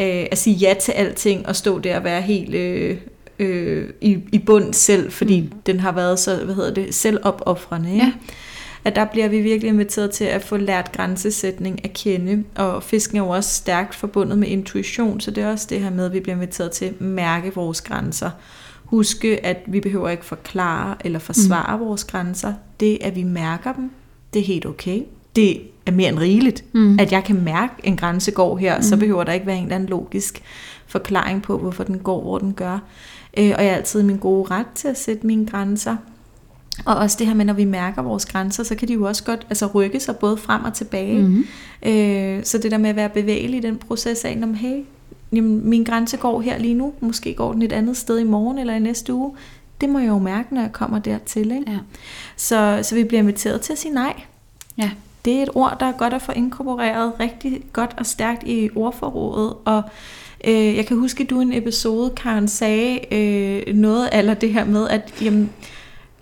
øh, at sige ja til alting, og stå der og være helt... Øh, øh, i, i bund selv, fordi mm. den har været så, hvad hedder det, selvopoffrende. Ikke? Ja. At der bliver vi virkelig inviteret til at få lært grænsesætning at kende, og fisken er jo også stærkt forbundet med intuition, så det er også det her med, at vi bliver inviteret til at mærke vores grænser. Huske, at vi behøver ikke forklare eller forsvare mm. vores grænser. Det, at vi mærker dem, det er helt okay. Det er mere end rigeligt, Mm. at jeg kan mærke, at en grænse går her, mm. så behøver der ikke være en eller anden logisk forklaring på, hvorfor den går, hvor den gør. Øh, og jeg er altid min gode ret til at sætte mine grænser. Og også det her med, når vi mærker vores grænser, så kan de jo også godt altså, rykke sig både frem og tilbage. Mm. Øh, så det der med at være bevægelig i den proces af, om hey, jamen, min grænse går her lige nu, måske går den et andet sted i morgen eller i næste uge, det må jeg jo mærke, når jeg kommer dertil. Ikke? Ja. Så, så vi bliver inviteret til at sige nej. Ja. Det er et ord, der er godt at få inkorporeret rigtig godt og stærkt i ordforrådet. Og øh, jeg kan huske, at du i en episode, Karen, sagde øh, noget af det her med, at, jamen,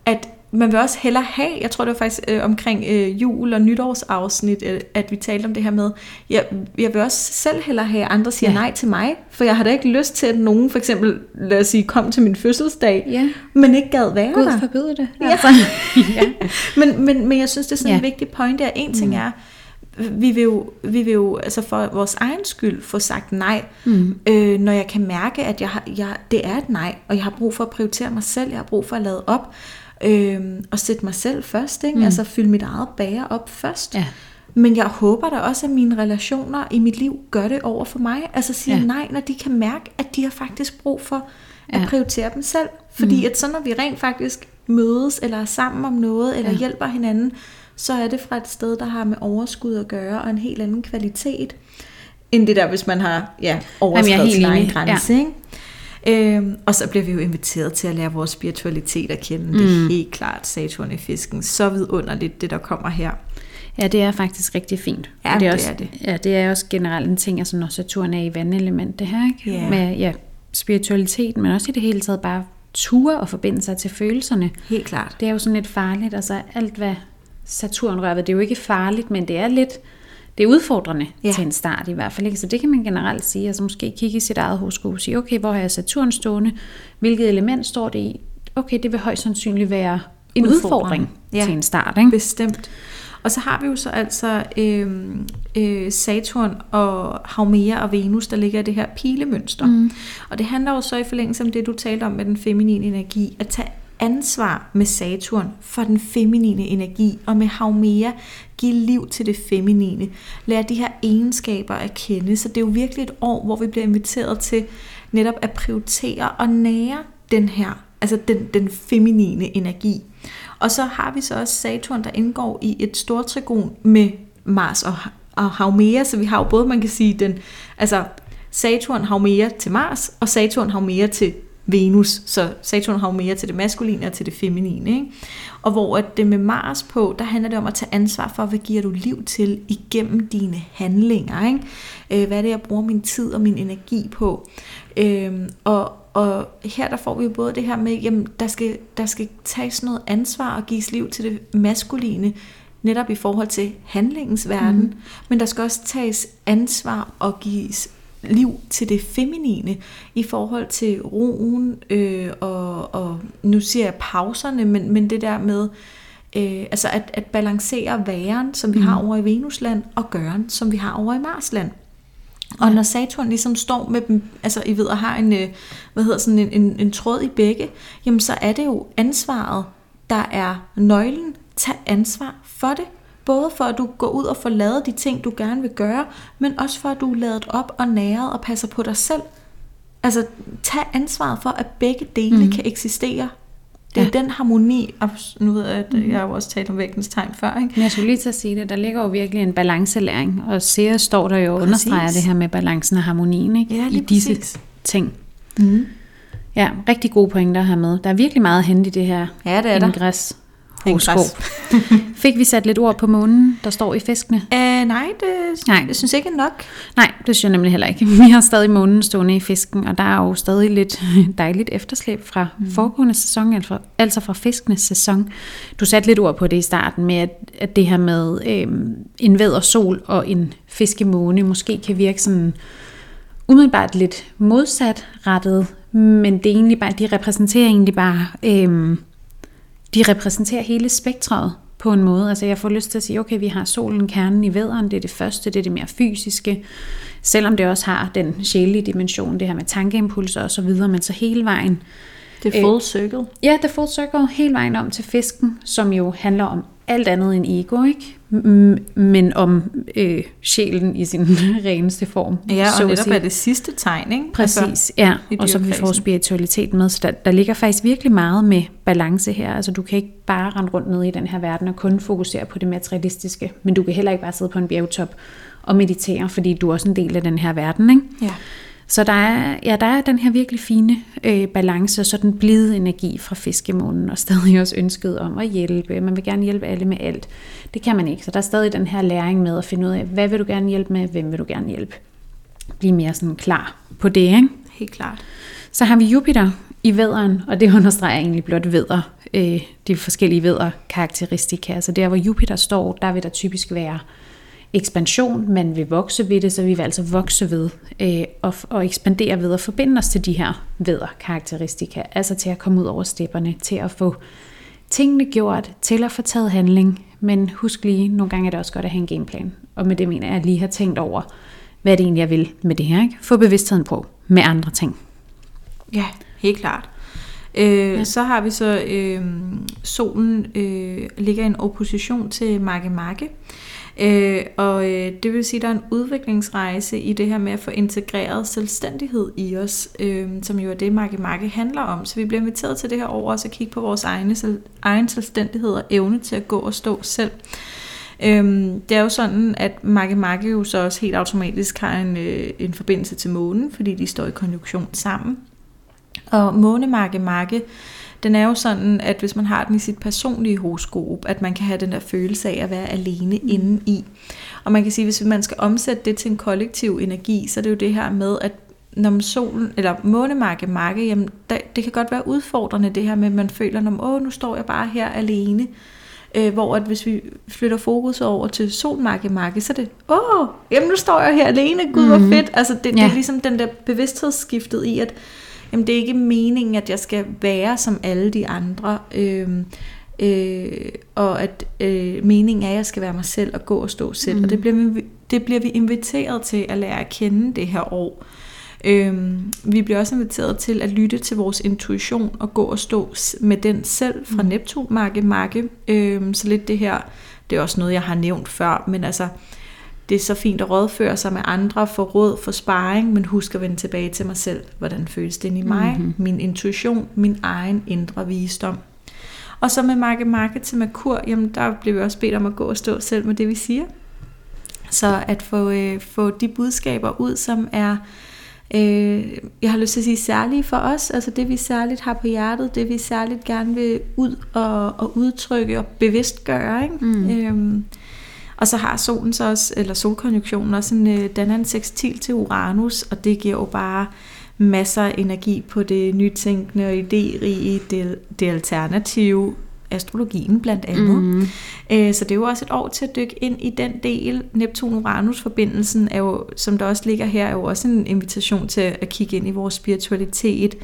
at man vil også hellere have, jeg tror det var faktisk øh, omkring øh, jul- og nytårsafsnit, øh, at vi talte om det her med, jeg, jeg vil også selv hellere have, at andre siger Ja. nej til mig, for jeg har da ikke lyst til, at nogen for eksempel, lad os sige, kom til min fødselsdag, Ja. men ikke gad være Gud der. forbyde det. Ja. Altså. ja. Men, men, men jeg synes, det er sådan Ja. en vigtig point der. En ting er, vi vil jo, vi vil jo altså for vores egen skyld få sagt nej, Mm. øh, når jeg kan mærke, at jeg har, jeg, det er et nej, og jeg har brug for at prioritere mig selv, jeg har brug for at lade op, øh, og sætte mig selv først, ikke? Mm. Altså fylde mit eget bager op først. Ja. Men jeg håber da også, at mine relationer i mit liv gør det over for mig. Altså siger Ja. nej, når de kan mærke, at de har faktisk brug for at Ja. prioritere dem selv. Fordi mm. at så når vi rent faktisk mødes, eller er sammen om noget, eller Ja. hjælper hinanden, så er det fra et sted, der har med overskud at gøre, og en helt anden kvalitet, end det der, hvis man har ja, overskrevet er sin egen grænse. Ja. Ikke? Øhm, og så bliver vi jo inviteret til at lære vores spiritualitet at kende. Mm. Det Mm. er helt klart Saturn i fisken. Så vidunderligt, det der kommer her. Ja, det er faktisk rigtig fint. Ja, Og det også, er det. Ja, det er også generelt en ting, altså når Saturn er i vandelement, det her, ikke? Ja. Med ja, spiritualiteten, men også i det hele taget bare ture og forbinde sig til følelserne. Helt klart. Det er jo sådan lidt farligt, altså alt hvad Saturn rører ved, det er jo ikke farligt, men det er lidt, det er udfordrende ja. Til en start i hvert fald. Ikke? Så det kan man generelt sige, altså måske kigge i sit eget horoskop og sige, okay, hvor har jeg Saturn stående? Hvilket element står det i? Okay, det vil højst sandsynligt være en udfordring Ja. til en start. Ikke? Bestemt. Og så har vi jo så altså øh, øh, Saturn og Haumea og Venus, der ligger i det her pilemønster. Mm. Og det handler jo så i forlængelse om det, du talte om med den feminine energi, at tage ansvar med Saturn for den feminine energi, og med Haumea give liv til det feminine. Lær de her egenskaber at kende. Så det er jo virkelig et år, hvor vi bliver inviteret til netop at prioritere og nære den her, altså den, den feminine energi. Og så har vi så også Saturn, der indgår i et stort trigon med Mars og, og Haumea, så vi har jo både, man kan sige, den, altså Saturn Haumea til Mars, og Saturn Haumea til Venus, så Saturn har jo mere til det maskuline og til det feminine. Ikke? Og hvor at det med Mars på, der handler det om at tage ansvar for, hvad giver du liv til igennem dine handlinger. Ikke? Øh, hvad er det, jeg bruger min tid og min energi på? Øhm, og, og her der får vi jo både det her med, jamen der skal, der skal tages noget ansvar og gives liv til det maskuline, netop i forhold til handlingens verden, mm. men der skal også tages ansvar og gives liv til det feminine i forhold til roen øh, og, og nu siger jeg pauserne, men, men det der med øh, altså at, at balancere væren, som vi mm. har over i Venusland, og gøren, som vi har over i Marsland. Og når Saturn ligesom står med dem, altså I ved, og har en, øh, hvad hedder sådan en, en, en tråd i begge, jamen så er det jo ansvaret, der er nøglen. Tag ansvar for det. Både for at du går ud og får lavet de ting, du gerne vil gøre, men også for at du er lavet op og næret og passer på dig selv. Altså tag ansvaret for, at begge dele mm. kan eksistere det er ja. den harmoni, og nu ved jeg, at mhm. jeg har jo også talt om vægtens tegn før. Ikke? Men jeg skulle lige til at sige det, der ligger jo virkelig en balancelæring, og Sears står der jo og understreger det her med balancen og harmonien ikke? Ja, i disse præcis. ting. Mm. Ja, rigtig gode pointer her med. Der er virkelig meget at hente i det her ja, det er der. Horoskop. Fik vi sat lidt ord på månen, der står i fiskene? Uh, nej, det nej. jeg synes ikke nok. Nej, det synes jeg nemlig heller ikke. Vi har stadig månen stående i fisken, og der er jo stadig lidt dejligt efterslæb fra mm. foregående sæson, altså, altså fra fiskenes sæson. Du satte lidt ord på det i starten med, at, at det her med øhm, en væder sol og en fiskemåne måske kan virke sådan umiddelbart lidt modsat rettet, men det er egentlig bare, de repræsenterer egentlig bare øhm, de repræsenterer hele spektret på en måde. Altså jeg får lyst til at sige, okay, vi har solen, kernen i væderen, det er det første, det er det mere fysiske, selvom det også har den sjælelige dimension, det her med tankeimpulser og så videre, men så hele vejen. Det er full circle. Ja, det er full circle, hele vejen om til fisken, som jo handler om alt andet end ego, ikke? men om øh, sjælen i sin reneste form. Ja, og så netop er det sidste tegn, ikke? Præcis, altså, ja, og så vi får spiritualitet med, så der, der ligger faktisk virkelig meget med balance her. Altså du kan ikke bare rende rundt ned i den her verden og kun fokusere på det materialistiske, men du kan heller ikke bare sidde på en bjergtop og meditere, fordi du er også en del af den her verden, ikke? Ja. Så der er, ja, der er den her virkelig fine øh, balance, og så den blide energi fra fiskemånen, og stadig også ønsket om at hjælpe. Man vil gerne hjælpe alle med alt. Det kan man ikke, så der er stadig den her læring med at finde ud af, hvad vil du gerne hjælpe med, hvem vil du gerne hjælpe. Bliv mere sådan klar på det, ikke? Helt klart. Så har vi Jupiter i vædderen, og det understreger egentlig blot vædder, øh, de forskellige vædder karakteristika. Så der, hvor Jupiter står, der vil der typisk være ekspansion, man vil vokse ved det, så vi vil altså vokse ved øh, og, og ekspandere ved at forbinde os til de her karakteristika, altså til at komme ud over stepperne, til at få tingene gjort, til at få taget handling, men husk lige, nogle gange er det også godt at have en gameplan, og med det mener jeg at lige have tænkt over, hvad det egentlig jeg vil med det her, ikke? få bevidstheden på med andre ting. Ja, helt klart. Øh, ja. Så har vi så, øh, solen øh, ligger i en opposition til Marke Marke, Øh, og øh, det vil sige, at der er en udviklingsrejse i det her med at få integreret selvstændighed i os, øh, som jo er det, Marke Marke handler om. Så vi bliver inviteret til det her over også at kigge på vores egne, selv, egen selvstændighed og evne til at gå og stå selv. Øhm, det er jo sådan, at Marke Marke jo så også helt automatisk har en, øh, en forbindelse til månen, fordi de står i konjunktion sammen. Og måne Marke Marke den er jo sådan, at hvis man har den i sit personlige horoskop, at man kan have den der følelse af at være alene mm. inde i. Og man kan sige, hvis man skal omsætte det til en kollektiv energi, så er det jo det her med, at når solen, eller månemarke, marke, jamen, der, det kan godt være udfordrende det her med, at man føler, at åh, nu står jeg bare her alene. Øh, hvor at hvis vi flytter fokus over til solmarke, marke, så er det, åh, jamen nu står jeg her alene, gud hvor mm-hmm. fedt. Altså det, ja. det er ligesom den der bevidsthedsskiftet i, at jamen det er ikke meningen, at jeg skal være som alle de andre, øh, øh, og at øh, meningen er, at jeg skal være mig selv og gå og stå selv. Mm. Og det bliver, vi, det bliver vi inviteret til at lære at kende det her år. Øhm, vi bliver også inviteret til at lytte til vores intuition og gå og stå med den selv fra mm. Neptun, Marke, Marke. Øhm, så lidt det her, det er også noget, jeg har nævnt før, men altså, det er så fint at rådføre sig med andre, få råd, få sparring, men husk at vende tilbage til mig selv. Hvordan føles det i mig? Mm-hmm. Min intuition, min egen indre visdom. Og så med Marke Marke til Merkur, jamen der bliver vi også bedt om at gå og stå selv med det, vi siger. Så at få, øh, få de budskaber ud, som er, øh, jeg har lyst til at sige, særlige for os. Altså det, vi særligt har på hjertet, det vi særligt gerne vil ud og, og udtrykke og bevidstgøre. Ikke? Mm. Øhm, og så har solen så også, eller solkonjunktionen også en, øh, den er en sextil til Uranus, og det giver jo bare masser af energi på det nytænkende og idérige, det, det alternative. astrologien blandt andet. Mm. Så det er jo også et år til at dykke ind i den del. Neptun-Uranus-forbindelsen er jo, som der også ligger her, er jo også en invitation til at kigge ind i vores spiritualitet.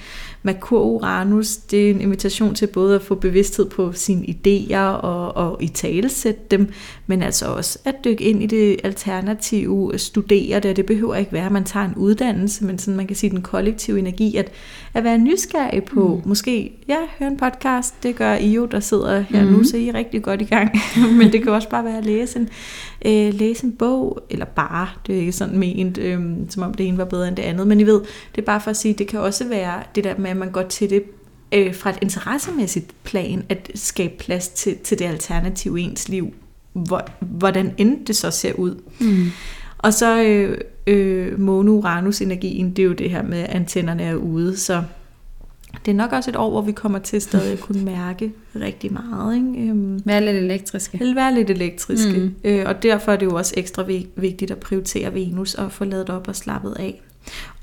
Merkur-Uranus, det er en invitation til både at få bevidsthed på sine idéer og, og i talesætte dem, men altså også at dykke ind i det alternative, studere det, det behøver ikke være, at man tager en uddannelse, men sådan man kan sige den kollektive energi, at, at være nysgerrig på, mm. måske, ja, høre en podcast, det gør I jo, der sidder her mm. nu, så I er rigtig godt i gang, men det kan også bare være at læse en, øh, læse en bog, eller bare, det er ikke sådan ment, øh, som om det ene var bedre end det andet, men I ved, det er bare for at sige, det kan også være det der med, at man går til det øh, fra et interessemæssigt plan, at skabe plads til, til det alternative i ens liv, hvor, hvordan end det så ser ud. Mm. Og så øh, øh, Mono-Uranus-energien, det er jo det her med, at antennerne er ude, så det er nok også et år, hvor vi kommer til stadig at kunne mærke rigtig meget. Ikke? Øhm, være lidt elektriske. Være lidt elektriske. Mm. Øh, og derfor er det jo også ekstra vigtigt at prioritere Venus og få lavet op og slappet af.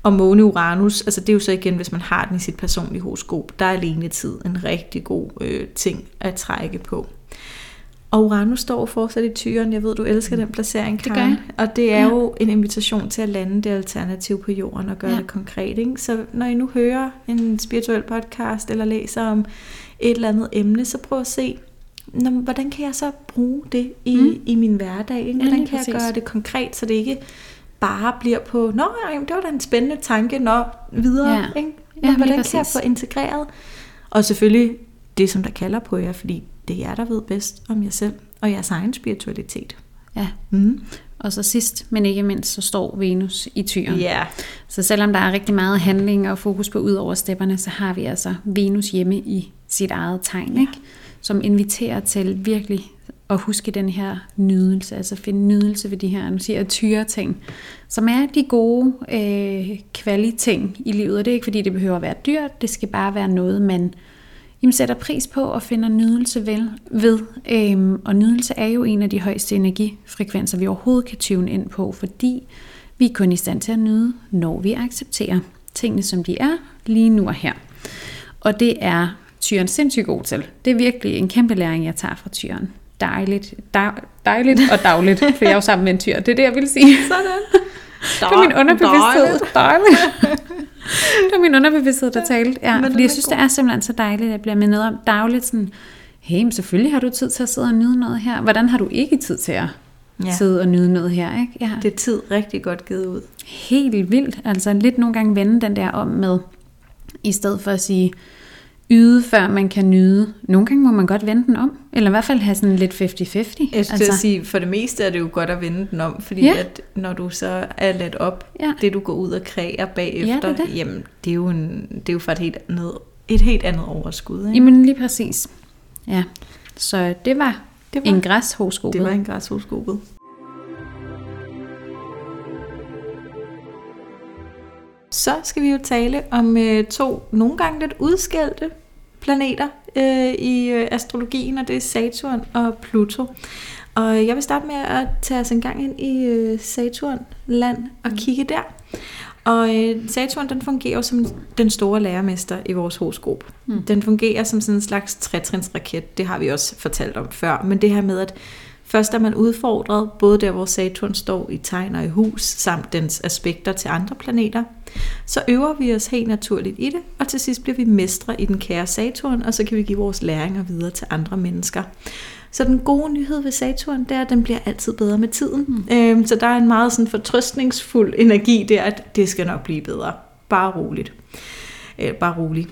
Og måne Uranus, altså det er jo så igen, hvis man har den i sit personlige horoskop, der er alene tid en rigtig god øh, ting at trække på. Og Uranus står fortsat i tyren. Jeg ved, du elsker den placering, Karen. Det gør jeg. Og det er ja. jo en invitation til at lande det alternativ på jorden og gøre ja. det konkret. Ikke? Så når I nu hører en spirituel podcast eller læser om et eller andet emne, så prøv at se, når, hvordan kan jeg så bruge det i, mm. i min hverdag? Ikke? Hvordan ja, kan præcis. jeg gøre det konkret, så det ikke bare bliver på, nå, det var da en spændende tanke, nå, videre. Ja. Ikke? Men, ja, hvordan præcis. kan jeg få integreret? Og selvfølgelig det, som der kalder på jer, fordi det er jer, der ved bedst om jer selv og jeres egen spiritualitet. Ja. Mm. Og så sidst, men ikke mindst, så står Venus i tyren. Ja. Yeah. Så selvom der er rigtig meget handling og fokus på ud over stepperne, så har vi altså Venus hjemme i sit eget tegn, ja. ikke? som inviterer til virkelig at huske den her nydelse, altså finde nydelse ved de her, nu siger jeg, tyre ting, som er de gode øh, kvaliting i livet. Og det er ikke fordi, det behøver at være dyrt, det skal bare være noget, man jamen, sætter pris på og finder nydelse vel, ved. Øhm, og nydelse er jo en af de højeste energifrekvenser, vi overhovedet kan tune ind på, fordi vi er kun i stand til at nyde, når vi accepterer tingene, som de er, lige nu og her. Og det er tyren sindssygt god til. Det er virkelig en kæmpe læring, jeg tager fra tyren. Dejligt, dej, dejligt og dagligt, for jeg er jo sammen med en tyr. Det er det, jeg vil sige. Sådan. det er min underbevidsthed. Dejligt. det var min underbevidsthed, der talte. Ja, fordi jeg synes, det er simpelthen så dejligt, at jeg bliver mindet om dagligt sådan, hey, men selvfølgelig har du tid til at sidde og nyde noget her. Hvordan har du ikke tid til at ja. sidde og nyde noget her? Ikke? Ja. Det er tid rigtig godt givet ud. Helt vildt. Altså lidt nogle gange vende den der om med, i stedet for at sige, yde, før man kan nyde. Nogle gange må man godt vende den om, eller i hvert fald have sådan lidt 50-50. Jeg skulle altså. sige, for det meste er det jo godt at vende den om, fordi ja. at når du så er let op, ja. det du går ud og kræger bagefter, ja, det det. jamen det er jo, en, det er jo for et helt andet, et helt andet overskud. Ikke? Jamen lige præcis. Ja, så det var, det var en græshoroskopet. Det var en græshoroskopet. Så skal vi jo tale om øh, to nogle gange lidt udskældte planeter øh, i øh, astrologien, og det er Saturn og Pluto. Og jeg vil starte med at tage os en gang ind i øh, Saturn-land og mm. kigge der. Og øh, Saturn, den fungerer som den store lærermester i vores horoskop. Mm. Den fungerer som sådan en slags trætrinsraket, det har vi også fortalt om før. Men det her med, at Først er man udfordret, både der hvor Saturn står i tegn og i hus, samt dens aspekter til andre planeter. Så øver vi os helt naturligt i det, og til sidst bliver vi mestre i den kære Saturn, og så kan vi give vores læringer videre til andre mennesker. Så den gode nyhed ved Saturn, det er, at den bliver altid bedre med tiden. Mm. Øhm, så der er en meget sådan fortrøstningsfuld energi der, at det skal nok blive bedre. Bare roligt. Øh, bare roligt.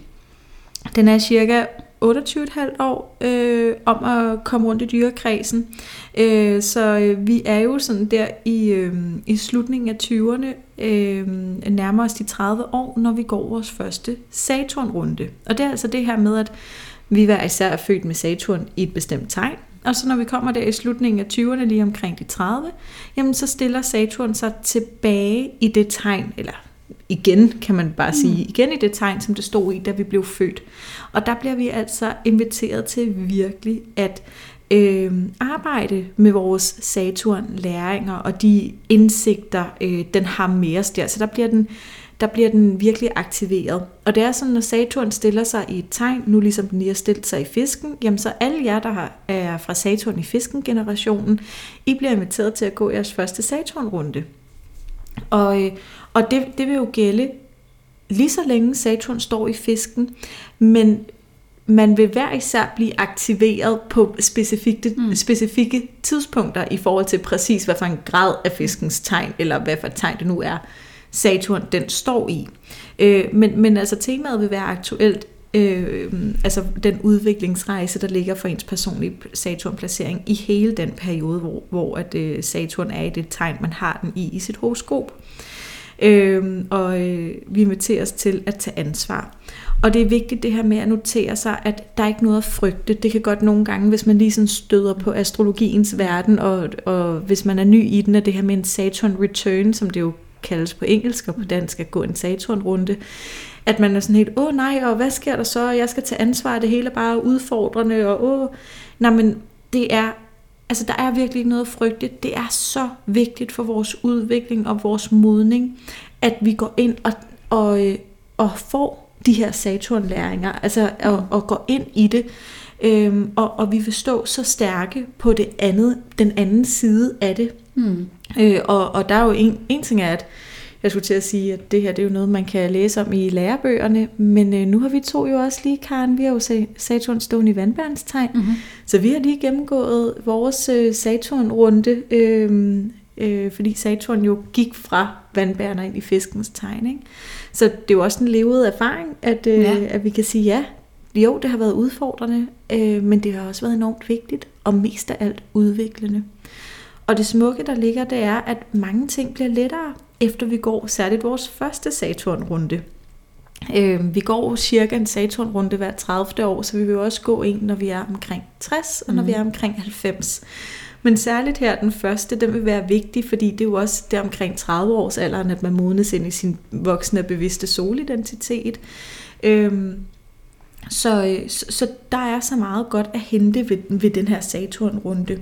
Den er cirka 28,5 år øh, om at komme rundt i dyrekredsen. Øh, så øh, vi er jo sådan der i, øh, i slutningen af 20'erne, øh, nærmer os de 30 år, når vi går vores første Saturn-runde. Og det er altså det her med, at vi hver især er født med Saturn i et bestemt tegn. Og så når vi kommer der i slutningen af 20'erne, lige omkring de 30, jamen så stiller Saturn sig tilbage i det tegn, eller igen, kan man bare mm. sige, igen i det tegn, som det stod i, da vi blev født. Og der bliver vi altså inviteret til virkelig at øh, arbejde med vores Saturn-læringer og de indsigter, øh, den har med os der. Så der bliver den, der bliver den virkelig aktiveret. Og det er sådan, når Saturn stiller sig i et tegn, nu ligesom den lige har stillet sig i fisken, jamen så alle jer, der er fra Saturn i fisken-generationen, I bliver inviteret til at gå jeres første Saturn-runde. Og, øh, og det, det vil jo gælde lige så længe Saturn står i fisken, men man vil hver især blive aktiveret på specifikke, mm. specifikke tidspunkter i forhold til præcis, hvad for en grad af fiskens tegn, eller hvad for et tegn det nu er, Saturn den står i. Øh, men, men altså temaet vil være aktuelt, øh, altså den udviklingsrejse, der ligger for ens personlige Saturn-placering i hele den periode, hvor, hvor at, øh, Saturn er i det tegn, man har den i i sit horoskop. Øh, Øh, og øh, vi inviteres til at tage ansvar. Og det er vigtigt det her med at notere sig, at der er ikke noget at frygte. Det kan godt nogle gange, hvis man lige sådan støder på astrologiens verden, og, og hvis man er ny i den, at det her med en Saturn return, som det jo kaldes på engelsk og på dansk, at gå en Saturn-runde, at man er sådan helt, åh nej, og hvad sker der så? Jeg skal tage ansvar, det hele er bare udfordrende, og åh, nej, men det er, altså der er virkelig ikke noget at frygte. Det er så vigtigt for vores udvikling og vores modning, at vi går ind og, og, øh, og får de her Saturn-læringer, altså at, mm. at gå ind i det, øhm, og, og vi vil stå så stærke på det andet, den anden side af det. Mm. Øh, og, og der er jo en, en ting er, at jeg skulle til at sige, at det her det er jo noget, man kan læse om i lærebøgerne, men øh, nu har vi to jo også lige, Karen, vi har jo Saturn stående i vandbærenstegn, mm-hmm. så vi har lige gennemgået vores øh, Saturn-runde, øh, øh, fordi Saturn jo gik fra vandbærner ind i fiskens tegn. Ikke? Så det er jo også en levet erfaring, at, øh, ja. at vi kan sige, ja, jo, det har været udfordrende, øh, men det har også været enormt vigtigt, og mest af alt udviklende. Og det smukke, der ligger, det er, at mange ting bliver lettere, efter vi går særligt vores første Saturn-runde. Øh, vi går cirka en Saturn-runde hver 30. år, så vi vil også gå en, når vi er omkring 60, og når mm. vi er omkring 90. Men særligt her, den første, den vil være vigtig, fordi det er jo også der omkring 30 års alderen, at man modnes ind i sin voksne og bevidste solidentitet. Øhm, så, øh, så, så der er så meget godt at hente ved, ved den her Saturn-runde.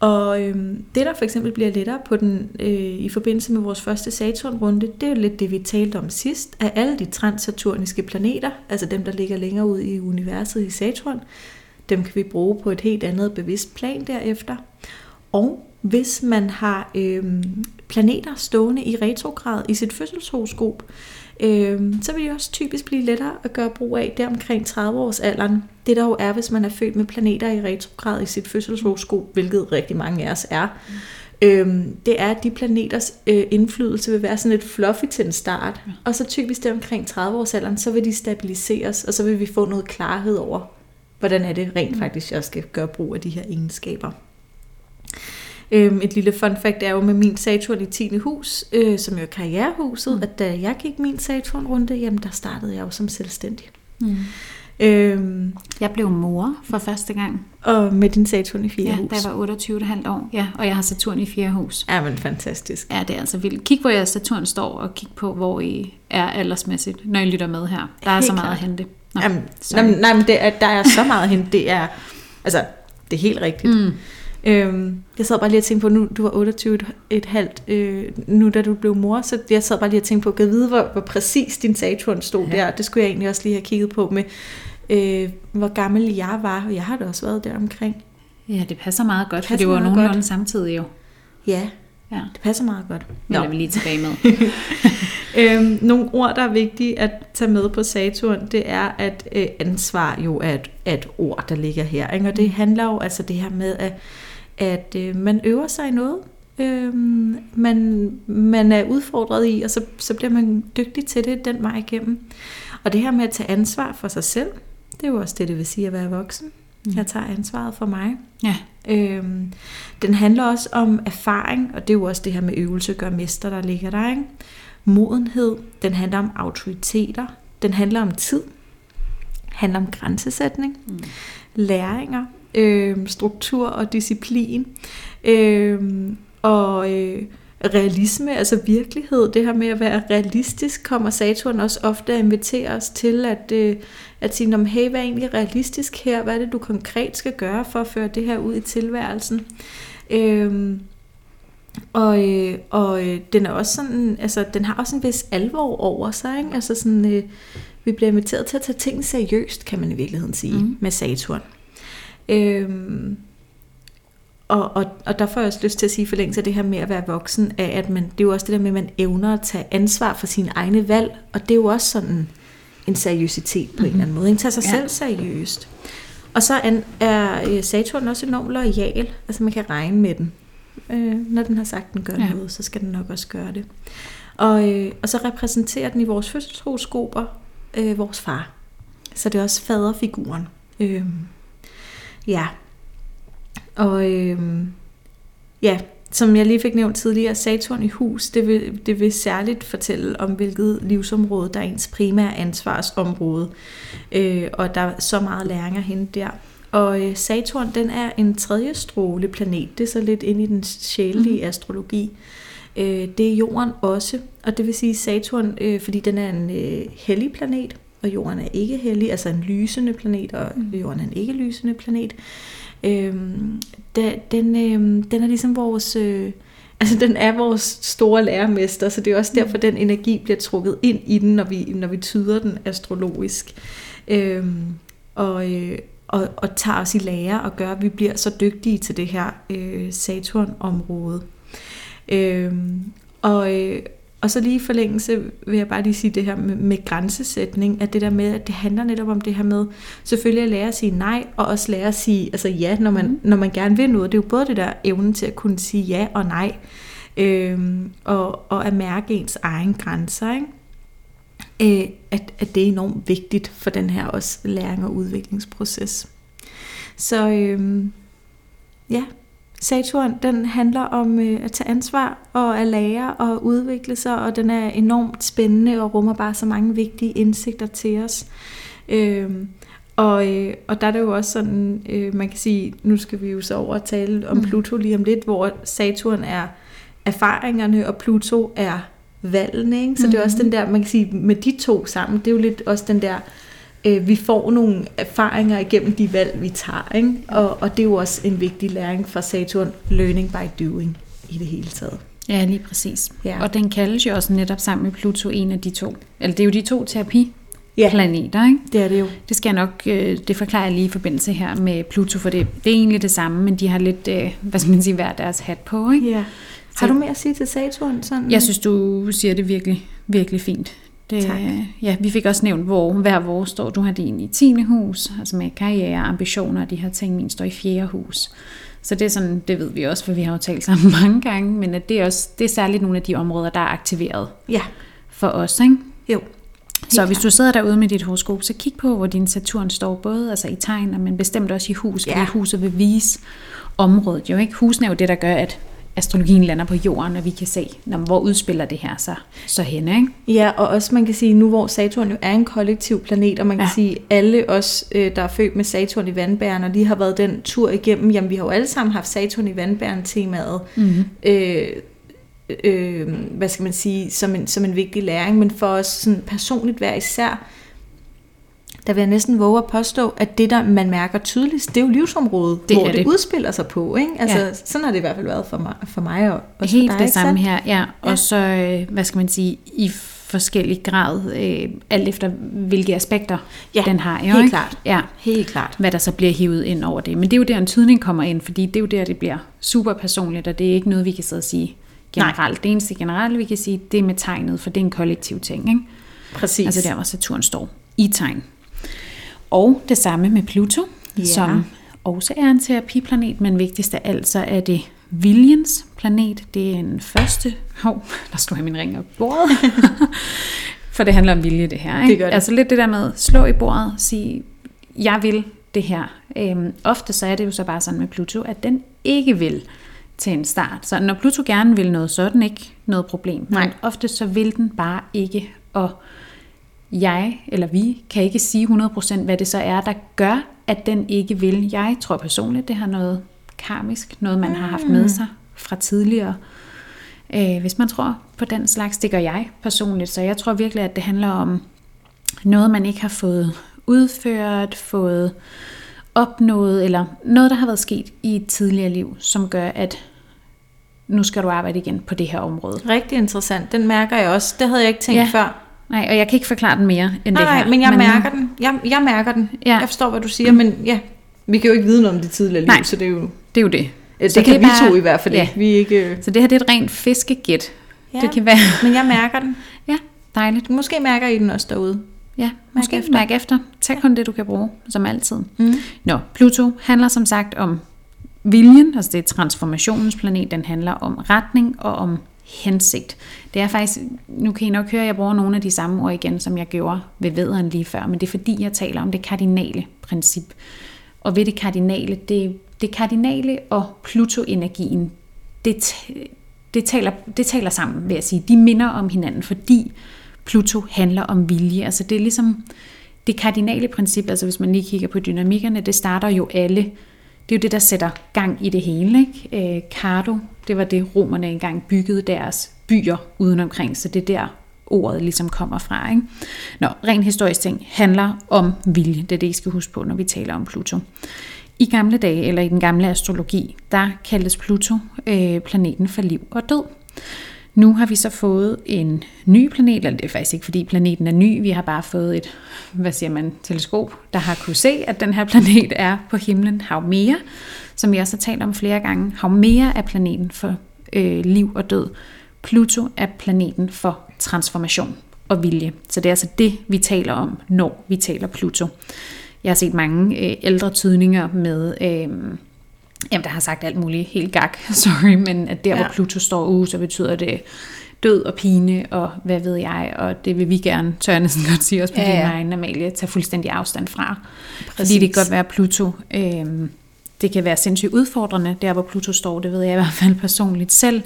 Og øhm, det, der for eksempel bliver lettere på den, øh, i forbindelse med vores første Saturn-runde, det er jo lidt det, vi talte om sidst, at alle de transsaturniske planeter, altså dem, der ligger længere ud i universet i Saturn, dem kan vi bruge på et helt andet bevidst plan derefter. Og hvis man har øh, planeter stående i retrograd i sit fødselshoroskop, øh, så vil det også typisk blive lettere at gøre brug af der omkring 30 års alderen. Det der jo er, hvis man er født med planeter i retrograd i sit fødselshoroskop, hvilket rigtig mange af os er, øh, det er, at de planeters øh, indflydelse vil være sådan lidt fluffy til en start. Og så typisk der omkring 30 års alderen, så vil de stabiliseres, og så vil vi få noget klarhed over, hvordan er det rent mm. faktisk, jeg skal gøre brug af de her egenskaber. Øhm, et lille fun fact er jo med min Saturn i 10. hus, øh, som jo er karrierehuset, mm. at da jeg gik min Saturn-runde, jamen der startede jeg jo som selvstændig. Mm. Øhm, jeg blev mor for første gang. Og med din Saturn i 4. ja, hus. da jeg var 28,5 år. Ja, og jeg har Saturn i 4. hus. Ja, men fantastisk. Ja, det er altså vildt. Kig, hvor jeg Saturn står, og kig på, hvor I er aldersmæssigt, når I lytter med her. Der er Helt så meget klart. at hente. Nå, Jamen, nej, nej, men det er, der er så meget at hente. Det er, altså, det er helt rigtigt. Mm. Øhm, jeg sad bare lige og tænkte på, nu du var 28 et halvt, øh, nu da du blev mor, så jeg sad bare lige og tænkte på, at vide, hvor, hvor præcis din Saturn stod ja. der. Det skulle jeg egentlig også lige have kigget på med, øh, hvor gammel jeg var, og jeg har da også været der omkring. Ja, det passer meget godt, det for det var nogenlunde godt. samtidig jo. Ja, ja, det passer meget godt. Det er vi lige tilbage med. øhm, nogle ord, der er vigtige at tage med på Saturn, det er, at øh, ansvar jo er et, er et ord, der ligger her. Ikke? Og det mm. handler jo altså det her med, at at øh, man øver sig i noget, øh, man, man er udfordret i, og så, så bliver man dygtig til det den vej igennem. Og det her med at tage ansvar for sig selv, det er jo også det, det vil sige at være voksen. Mm. Jeg tager ansvaret for mig. Ja. Øhm, den handler også om erfaring, og det er jo også det her med øvelse gør mester, der ligger der. Ikke? Modenhed, den handler om autoriteter, den handler om tid, handler om grænsesætning, mm. læringer, øh, struktur og disciplin. Øh, og øh, realisme, altså virkelighed, det her med at være realistisk, kommer Saturn også ofte at invitere os til at, øh, at sige, om hey, hvad er egentlig realistisk her? Hvad er det, du konkret skal gøre for at føre det her ud i tilværelsen? Øh, Og, øh, og øh, den er også sådan, altså den har også en vis alvor over sig, ikke? Altså sådan, øh, vi bliver inviteret til at tage ting seriøst, kan man i virkeligheden sige, mm. med Saturn. Øhm, og, og, og der får jeg også lyst til at sige forlængelse af det her med at være voksen, af at man, det er jo også det der med, at man evner at tage ansvar for sine egne valg, og det er jo også sådan en seriøsitet på mm-hmm. en eller anden måde. Ikke? Tage sig ja. selv seriøst. Og så er øh, Saturn også enormt lojal, altså man kan regne med den. Øh, når den har sagt, den gør ja. noget, så skal den nok også gøre det. Og, øh, og så repræsenterer den i vores fødselshoroskoper øh, vores far. Så det er også faderfiguren. Øh, ja. Og øh, ja, som jeg lige fik nævnt tidligere, Saturn i hus, det vil, det vil særligt fortælle om, hvilket livsområde, der er ens primære ansvarsområde. Øh, og der er så meget læring at hente der. Og øh, Saturn, den er en tredje stråle planet. Det er så lidt ind i den sjælelige mm. astrologi. Øh, det er jorden også, og det vil sige Saturn, øh, fordi den er en øh, hellig planet, og jorden er ikke hellig, altså en lysende planet, og mm. jorden er en ikke lysende planet. Øh, da, den, øh, den er ligesom vores... Øh, altså den er vores store lærermester, så det er også mm. derfor, den energi bliver trukket ind i den, når vi, når vi tyder den astrologisk. Øh, og, øh, og, og tager os i lære og gør, at vi bliver så dygtige til det her øh, Saturn-område. Øh, og, øh, og så lige i forlængelse vil jeg bare lige sige det her med, med grænsesætning, at det der med, at det handler netop om det her med, selvfølgelig at lære at sige nej, og også lære at sige altså ja, når man, mm. når man gerne vil noget. Det er jo både det der evne til at kunne sige ja og nej, øh, og, og at mærke ens egen grænser, ikke? Øh, at, at det er enormt vigtigt for den her også læring og udviklingsproces. Så øh, ja, Saturn, den handler om øh, at tage ansvar og at lære og udvikle sig, og den er enormt spændende og rummer bare så mange vigtige indsigter til os. Øh, og, øh, og der er det jo også sådan, øh, man kan sige, nu skal vi jo så over og tale om mm. Pluto lige om lidt, hvor Saturn er erfaringerne, og Pluto er valgene. Ikke? Så mm. det er også den der, man kan sige, med de to sammen, det er jo lidt også den der øh, vi får nogle erfaringer igennem de valg, vi tager. Ikke? Og, og det er jo også en vigtig læring fra Saturn, learning by doing i det hele taget. Ja, lige præcis. Ja. Og den kaldes jo også netop sammen med Pluto en af de to. Eller det er jo de to terapi ja. planeter, ikke? det er det jo. Det skal jeg nok, øh, det forklarer jeg lige i forbindelse her med Pluto, for det, det er egentlig det samme, men de har lidt, øh, hvad skal man sige, hver deres hat på, ikke? Ja. Har du mere at sige til Saturn? Sådan? Jeg synes, du siger det virkelig, virkelig fint. Det, tak. Ja, vi fik også nævnt, hvor hver vores står. Du har din i 10. hus, altså med karriere, ambitioner og de her ting. Min står i 4. hus. Så det er sådan, det ved vi også, for vi har jo talt sammen mange gange, men at det er, også, det er særligt nogle af de områder, der er aktiveret ja. for os, ikke? Jo. Så hvis du sidder derude med dit horoskop, så kig på, hvor din Saturn står, både altså i tegn, men bestemt også i hus, fordi ja. huset vil vise området jo, ikke? Husen er jo det, der gør, at astrologien lander på jorden, og vi kan se, når, hvor udspiller det her sig så hen. Ikke? Ja, og også man kan sige, nu hvor Saturn jo er en kollektiv planet, og man kan ja. sige, alle os, øh, der er født med Saturn i vandbæren, og lige har været den tur igennem, jamen vi har jo alle sammen haft Saturn i vandbæren temaet. Mm-hmm. Øh, øh, hvad skal man sige, som en, som en vigtig læring, men for os sådan personligt hver især, der vil jeg næsten våge at påstå, at det, der man mærker tydeligst, det er jo livsområdet, det hvor det. det udspiller sig på. Ikke? Altså, ja. Sådan har det i hvert fald været for mig, for mig og, og Helt dig, det samme her, ja. Og ja. så, øh, hvad skal man sige, i forskellig grad, øh, alt efter hvilke aspekter ja, den har. Jo, helt ikke? klart. Ja, helt klart. Hvad der så bliver hivet ind over det. Men det er jo der, en tydning kommer ind, fordi det er jo der, det bliver super personligt, og det er ikke noget, vi kan sidde og sige generelt. Nej. Det eneste generelle, vi kan sige, det er med tegnet, for det er en kollektiv ting. Ikke? Præcis. Altså der, hvor Saturn står i tegn. Og det samme med Pluto, ja. som også er en terapiplanet, men vigtigst af alt, så er det viljens planet. Det er en første... Hov, der står jeg min ring op bordet. For det handler om vilje, det her. Ikke? Det gør det. Altså lidt det der med, slå i bordet, sige, jeg vil det her. Øhm, ofte så er det jo så bare sådan med Pluto, at den ikke vil til en start. Så når Pluto gerne vil noget, så er den ikke noget problem. Nej. Men ofte så vil den bare ikke, og jeg eller vi kan ikke sige 100% hvad det så er, der gør, at den ikke vil. Jeg tror personligt, det har noget karmisk, noget man har haft med mm. sig fra tidligere. Øh, hvis man tror på den slags, det gør jeg personligt, så jeg tror virkelig, at det handler om noget, man ikke har fået udført, fået opnået, eller noget, der har været sket i et tidligere liv, som gør, at nu skal du arbejde igen på det her område. Rigtig interessant. Den mærker jeg også. Det havde jeg ikke tænkt Ja. før. Nej, og jeg kan ikke forklare den mere end Nej, det her. nej, men jeg mærker den. Jeg, jeg mærker den. Ja. Jeg forstår, hvad du siger, men ja, vi kan jo ikke vide noget om det tidligere liv, Nej. så det er jo... Det er jo det. Det, Så det kan det vi er bare- to i hvert fald ja. ikke. Vi ikke... Så det her det er et rent fiskegæt. Ja, Det kan være, men jeg mærker den. ja, dejligt. Måske mærker I den også derude. Ja, måske efter. mærk efter. Tag kun det, du kan bruge, som altid. Mm. Nå, Pluto handler som sagt om viljen, altså det er transformationens planet, den handler om retning og om hensigt. Det er faktisk, nu kan I nok høre, at jeg bruger nogle af de samme ord igen, som jeg gjorde ved vederen lige før, men det er fordi, jeg taler om det kardinale princip. Og ved det kardinale, det, det kardinale og Pluto-energien, det, det, taler, det taler sammen, vil jeg sige. De minder om hinanden, fordi Pluto handler om vilje. Altså det er ligesom det kardinale princip, altså hvis man lige kigger på dynamikkerne, det starter jo alle. Det er jo det, der sætter gang i det hele. Ikke? Øh, Cardo, det var det, romerne engang byggede deres byer udenomkring, så det er der ordet ligesom kommer fra. Ikke? Nå, ren historisk ting handler om vilje. Det er det, I skal huske på, når vi taler om Pluto. I gamle dage, eller i den gamle astrologi, der kaldtes Pluto øh, planeten for liv og død. Nu har vi så fået en ny planet, eller det er faktisk ikke fordi planeten er ny, vi har bare fået et, hvad siger man, teleskop, der har kunne se, at den her planet er på himlen Haumea, som jeg også har talt om flere gange. Haumea er planeten for øh, liv og død. Pluto er planeten for transformation og vilje. Så det er altså det, vi taler om, når vi taler Pluto. Jeg har set mange øh, ældre tydninger med... Øh, Jamen, der har sagt alt muligt helt gak, sorry, men at der, ja. Hvor Pluto står ude, så betyder det død og pine, og hvad ved jeg, og det vil vi gerne, tør næsten godt sige også på Ja, ja, din egen Amalie, tage fuldstændig afstand fra. Præcis. Fordi det kan godt være, Pluto, øh, det kan være sindssygt udfordrende, der hvor Pluto står, det ved jeg i hvert fald personligt selv,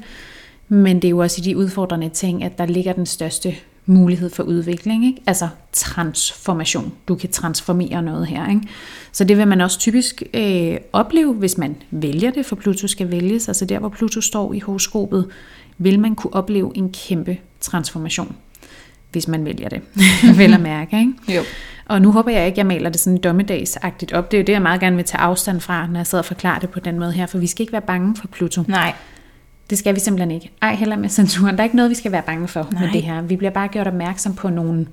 men det er jo også i de udfordrende ting, at der ligger den største mulighed for udvikling, ikke? altså transformation. Du kan transformere noget her. Ikke? Så det vil man også typisk øh, opleve, hvis man vælger det, for Pluto skal vælges. Altså der, hvor Pluto står i horoskopet, vil man kunne opleve en kæmpe transformation, hvis man vælger det. Vel at mærke, ikke? Jo. Og nu håber jeg ikke, at jeg maler det sådan dommedagsagtigt op. Det er jo det, jeg meget gerne vil tage afstand fra, når jeg sidder og forklarer det på den måde her, for vi skal ikke være bange for Pluto. Nej. Det skal vi simpelthen ikke. Ej, heller med censuren. Der er ikke noget, vi skal være bange for Nej. med det her. Vi bliver bare gjort opmærksom på nogle,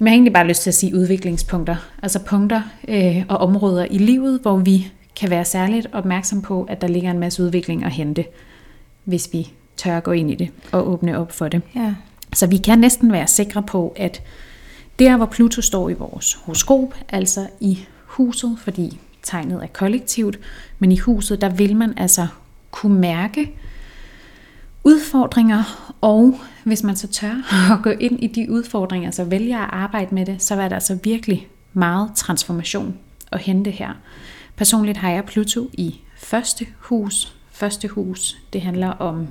jeg har egentlig bare lyst til at sige udviklingspunkter. Altså punkter øh, og områder i livet, hvor vi kan være særligt opmærksom på, at der ligger en masse udvikling at hente, hvis vi tør at gå ind i det og åbne op for det. Ja. Så vi kan næsten være sikre på, at der, hvor Pluto står i vores horoskop, altså i huset, fordi tegnet er kollektivt, men i huset, der vil man altså kunne mærke udfordringer, og hvis man så tør at gå ind i de udfordringer, så vælger at arbejde med det, så er der altså virkelig meget transformation at hente her. Personligt har jeg Pluto i første hus. Første hus, det handler om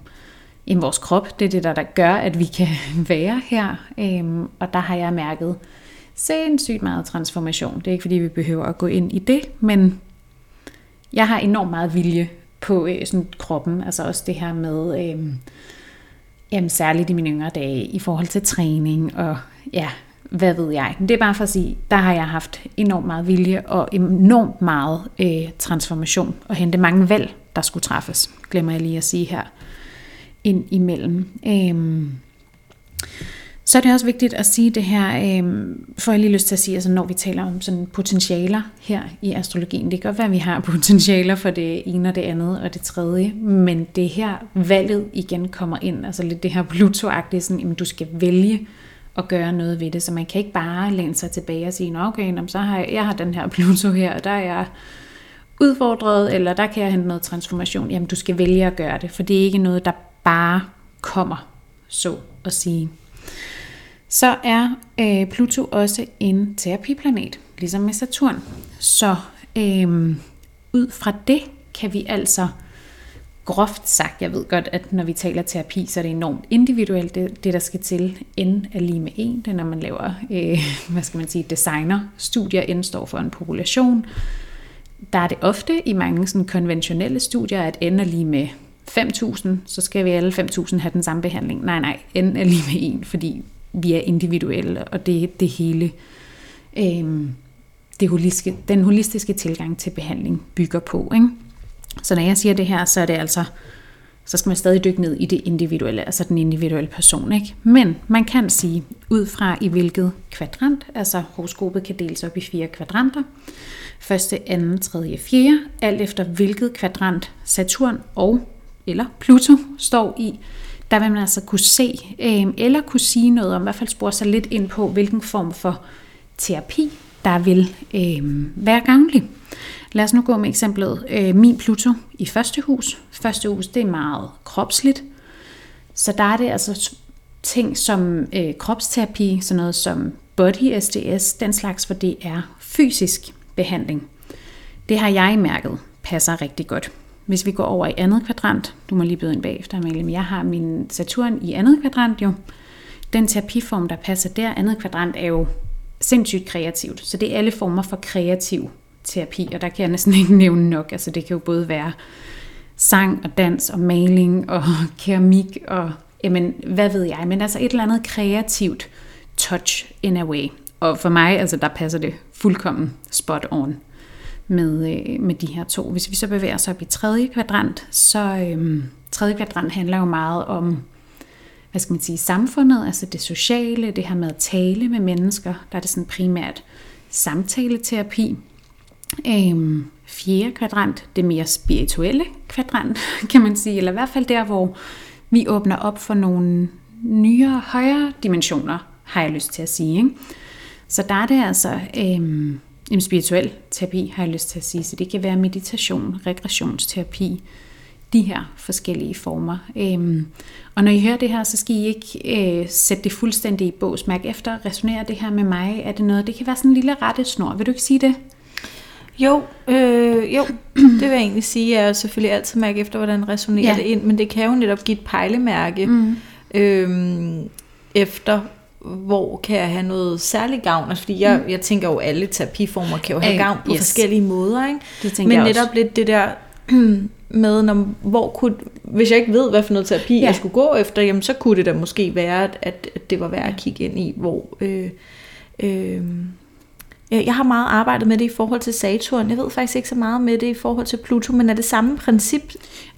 i vores krop. Det er det, der, der gør, at vi kan være her. Øhm, og der har jeg mærket sindssygt meget transformation. Det er ikke, fordi vi behøver at gå ind i det, men jeg har enormt meget vilje på øh, sådan kroppen. Altså også det her med, øh, jamen særligt i mine yngre dage, i forhold til træning og ja, hvad ved jeg. Men det er bare for at sige, der har jeg haft enormt meget vilje og enormt meget øh, transformation og hente mange valg, der skulle træffes. Glemmer jeg lige at sige her ind imellem. Øh, så er det også vigtigt at sige det her, øh, får jeg lige lyst til at sige, altså når vi taler om sådan potentialer her i astrologien, det kan godt være, at vi har potentialer for det ene og det andet og det tredje, men det her valget igen kommer ind, altså lidt det her Pluto-agtige, sådan, jamen, du skal vælge at gøre noget ved det, så man kan ikke bare læne sig tilbage og sige, Nå, okay, jamen, så har jeg, jeg har den her Pluto her, og der er jeg udfordret, eller der kan jeg hente noget transformation. Jamen, du skal vælge at gøre det, for det er ikke noget, der bare kommer, så at sige. Så er øh, Pluto også en terapiplanet, ligesom med Saturn. Så øh, ud fra det kan vi altså groft sagt, jeg ved godt, at når vi taler terapi, så er det enormt individuelt, det, det der skal til. N er lige med en, det er når man laver, øh, hvad skal man sige, designerstudier, N står for en population. Der er det ofte i mange sådan konventionelle studier, at N er lige med 5.000, så skal vi alle 5.000 have den samme behandling. Nej, nej, N er lige med en, fordi vi er individuelle, og det det hele, øh, det holistiske, den holistiske tilgang til behandling bygger på. Ikke? Så når jeg siger det her, så er det altså så skal man stadig dykke ned i det individuelle, altså den individuelle person. Ikke? Men man kan sige, ud fra i hvilket kvadrant, altså horoskopet kan deles op i fire kvadranter, første, anden, tredje, fjerde, alt efter hvilket kvadrant Saturn og eller Pluto står i, der vil man altså kunne se, øh, eller kunne sige noget om, i hvert fald spore sig lidt ind på, hvilken form for terapi, der vil øh, være gavnlig. Lad os nu gå med eksemplet øh, min Pluto i første hus. Første hus, det er meget kropsligt. Så der er det altså ting som øh, kropsterapi, sådan noget som body SDS, den slags, hvor det er fysisk behandling. Det har jeg mærket passer rigtig godt. Hvis vi går over i andet kvadrant, du må lige byde ind bagefter, Amalie, men jeg har min Saturn i andet kvadrant jo. Den terapiform, der passer der, andet kvadrant, er jo sindssygt kreativt. Så det er alle former for kreativ terapi, og der kan jeg næsten ikke nævne nok. Altså det kan jo både være sang og dans og maling og keramik og jamen, hvad ved jeg, men altså et eller andet kreativt touch in a way. Og for mig, altså der passer det fuldkommen spot on med, øh, med de her to. Hvis vi så bevæger os op i tredje kvadrant, så øh, tredje kvadrant handler jo meget om, hvad skal man sige, samfundet, altså det sociale, det her med at tale med mennesker, der er det sådan primært samtaleterapi. Øhm, fjerde kvadrant, det mere spirituelle kvadrant, kan man sige, eller i hvert fald der, hvor vi åbner op for nogle nyere, højere dimensioner, har jeg lyst til at sige. Ikke? Så der er det altså øhm, en spirituel terapi, har jeg lyst til at sige. Så det kan være meditation, regressionsterapi, de her forskellige former. Øhm, og når I hører det her, så skal I ikke øh, sætte det fuldstændig i bås. Mærk efter, resonerer det her med mig? Er det noget? Det kan være sådan en lille rettesnor. Vil du ikke sige det? Jo, øh, jo, det vil jeg egentlig sige. Jeg er selvfølgelig altid mærke efter, hvordan resonerer ja. det ind, men det kan jo netop give et pejlemærke mm. øh, efter, hvor kan jeg have noget særlig gavn? Altså, fordi jeg, mm. jeg tænker jo, alle terapiformer kan jo have gavn på yes. forskellige måder. Ikke? Det Men netop også. lidt det der med, når, hvor kunne, hvis jeg ikke ved, hvad for noget terapi ja. jeg skulle gå efter, jamen, så kunne det da måske være, at, at det var værd at kigge ind i, hvor... Øh, øh, jeg har meget arbejdet med det i forhold til Saturn. Jeg ved faktisk ikke så meget med det i forhold til Pluto, men er det samme princip?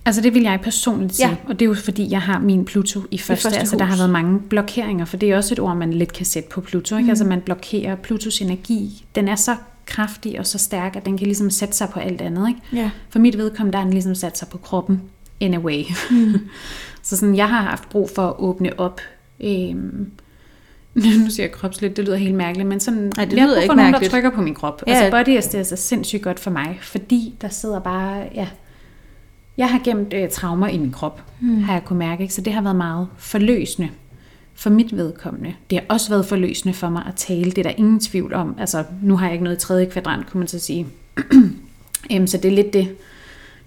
Altså det vil jeg personligt sige, ja. og det er jo fordi, jeg har min Pluto i første, I første altså der har været mange blokeringer, for det er også et ord, man lidt kan sætte på Pluto. Ikke? Mm. Altså man blokerer Plutos energi. Den er så kraftig og så stærk, at den kan ligesom sætte sig på alt andet. Ikke? Ja. For mit vedkommende, der har den ligesom sat sig på kroppen in a way. Mm. så sådan, jeg har haft brug for at åbne op øhm, nu siger jeg kropsligt, det lyder helt mærkeligt, men sådan, Nej, det lyder jeg ikke nogen, der trykker på min krop. Ja. Altså body SDS er sindssygt godt for mig, fordi der sidder bare, ja, jeg har gemt øh, traumer i min krop, hmm. har jeg kunne mærke, ikke? så det har været meget forløsende for mit vedkommende. Det har også været forløsende for mig at tale, det er der ingen tvivl om. Altså, nu har jeg ikke noget i tredje kvadrant, kunne man så sige. Øhm, så det er lidt det,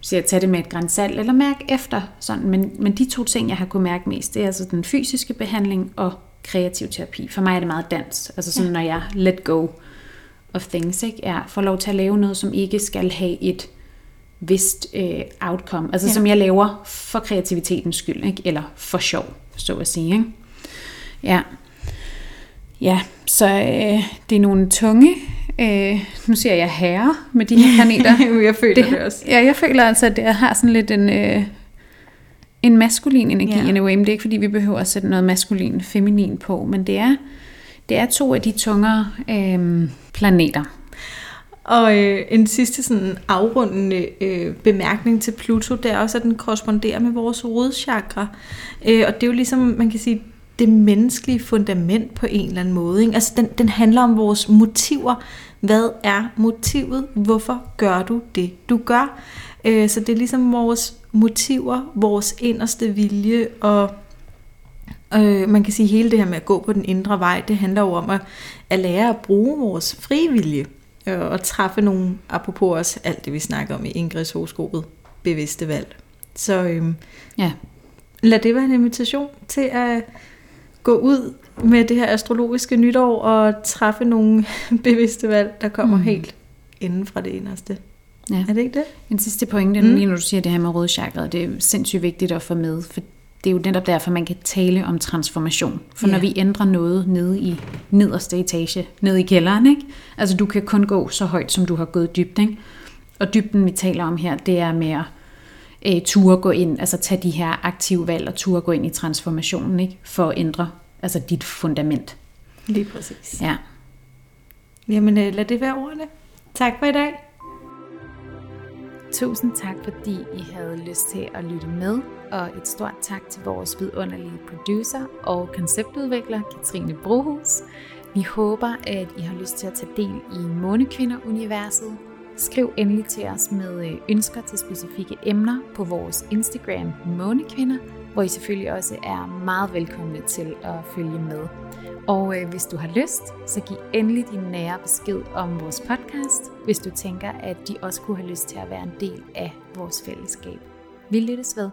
så jeg tager det med et græns salt, eller mærke efter. Sådan. Men, men de to ting, jeg har kunne mærke mest, det er altså den fysiske behandling og kreativ terapi. For mig er det meget dans. Altså sådan, ja. når jeg let go of things, ikke? Jeg får lov til at lave noget, som ikke skal have et vist øh, outcome. Altså ja. som jeg laver for kreativitetens skyld, ikke? eller for sjov, så at sige. Ikke? Ja. Ja, så øh, det er nogle tunge, øh, nu siger jeg herre med de her planeter. jeg føler det, det også. Ja, jeg føler altså, at det har sådan lidt en... Øh, en maskulin energi yeah. anyway, men det er ikke fordi, vi behøver at sætte noget maskulin, feminin på, men det er, det er to af de tungere øh, planeter. Og øh, en sidste sådan afrundende øh, bemærkning til Pluto, det er også, at den korresponderer med vores rodchakra. Øh, og det er jo ligesom, man kan sige, det menneskelige fundament på en eller anden måde. Ikke? Altså den, den handler om vores motiver. Hvad er motivet? Hvorfor gør du det, du gør? Øh, så det er ligesom vores motiver, vores inderste vilje, og øh, man kan sige, hele det her med at gå på den indre vej, det handler jo om at, at lære at bruge vores frivillige, øh, og træffe nogle, apropos også alt det, vi snakker om i Ingrids horoskopet, bevidste valg. Så øh, ja. lad det være en invitation til at gå ud med det her astrologiske nytår og træffe nogle bevidste valg, der kommer mm. helt inden fra det inderste. Ja. Er det ikke det? En sidste pointe, mm. lige når du siger det her med rødchakret, det er sindssygt vigtigt at få med, for det er jo netop derfor, man kan tale om transformation. For yeah. når vi ændrer noget nede i nederste etage, nede i kælderen, ikke? altså du kan kun gå så højt, som du har gået dybt. Ikke? Og dybden, vi taler om her, det er mere øh, ture gå ind, altså tage de her aktive valg og ture gå ind i transformationen, ikke? For at ændre altså dit fundament. Lige præcis. Ja. Jamen øh, lad det være ordene. Tak for i dag. Tusind tak, fordi I havde lyst til at lytte med, og et stort tak til vores vidunderlige producer og konceptudvikler, Katrine Brohus. Vi håber, at I har lyst til at tage del i Månekvinder-universet. Skriv endelig til os med øh, ønsker til specifikke emner på vores Instagram Månekvinder, hvor I selvfølgelig også er meget velkomne til at følge med. Og øh, hvis du har lyst, så giv endelig din nære besked om vores podcast, hvis du tænker, at de også kunne have lyst til at være en del af vores fællesskab. Vi lyttes ved.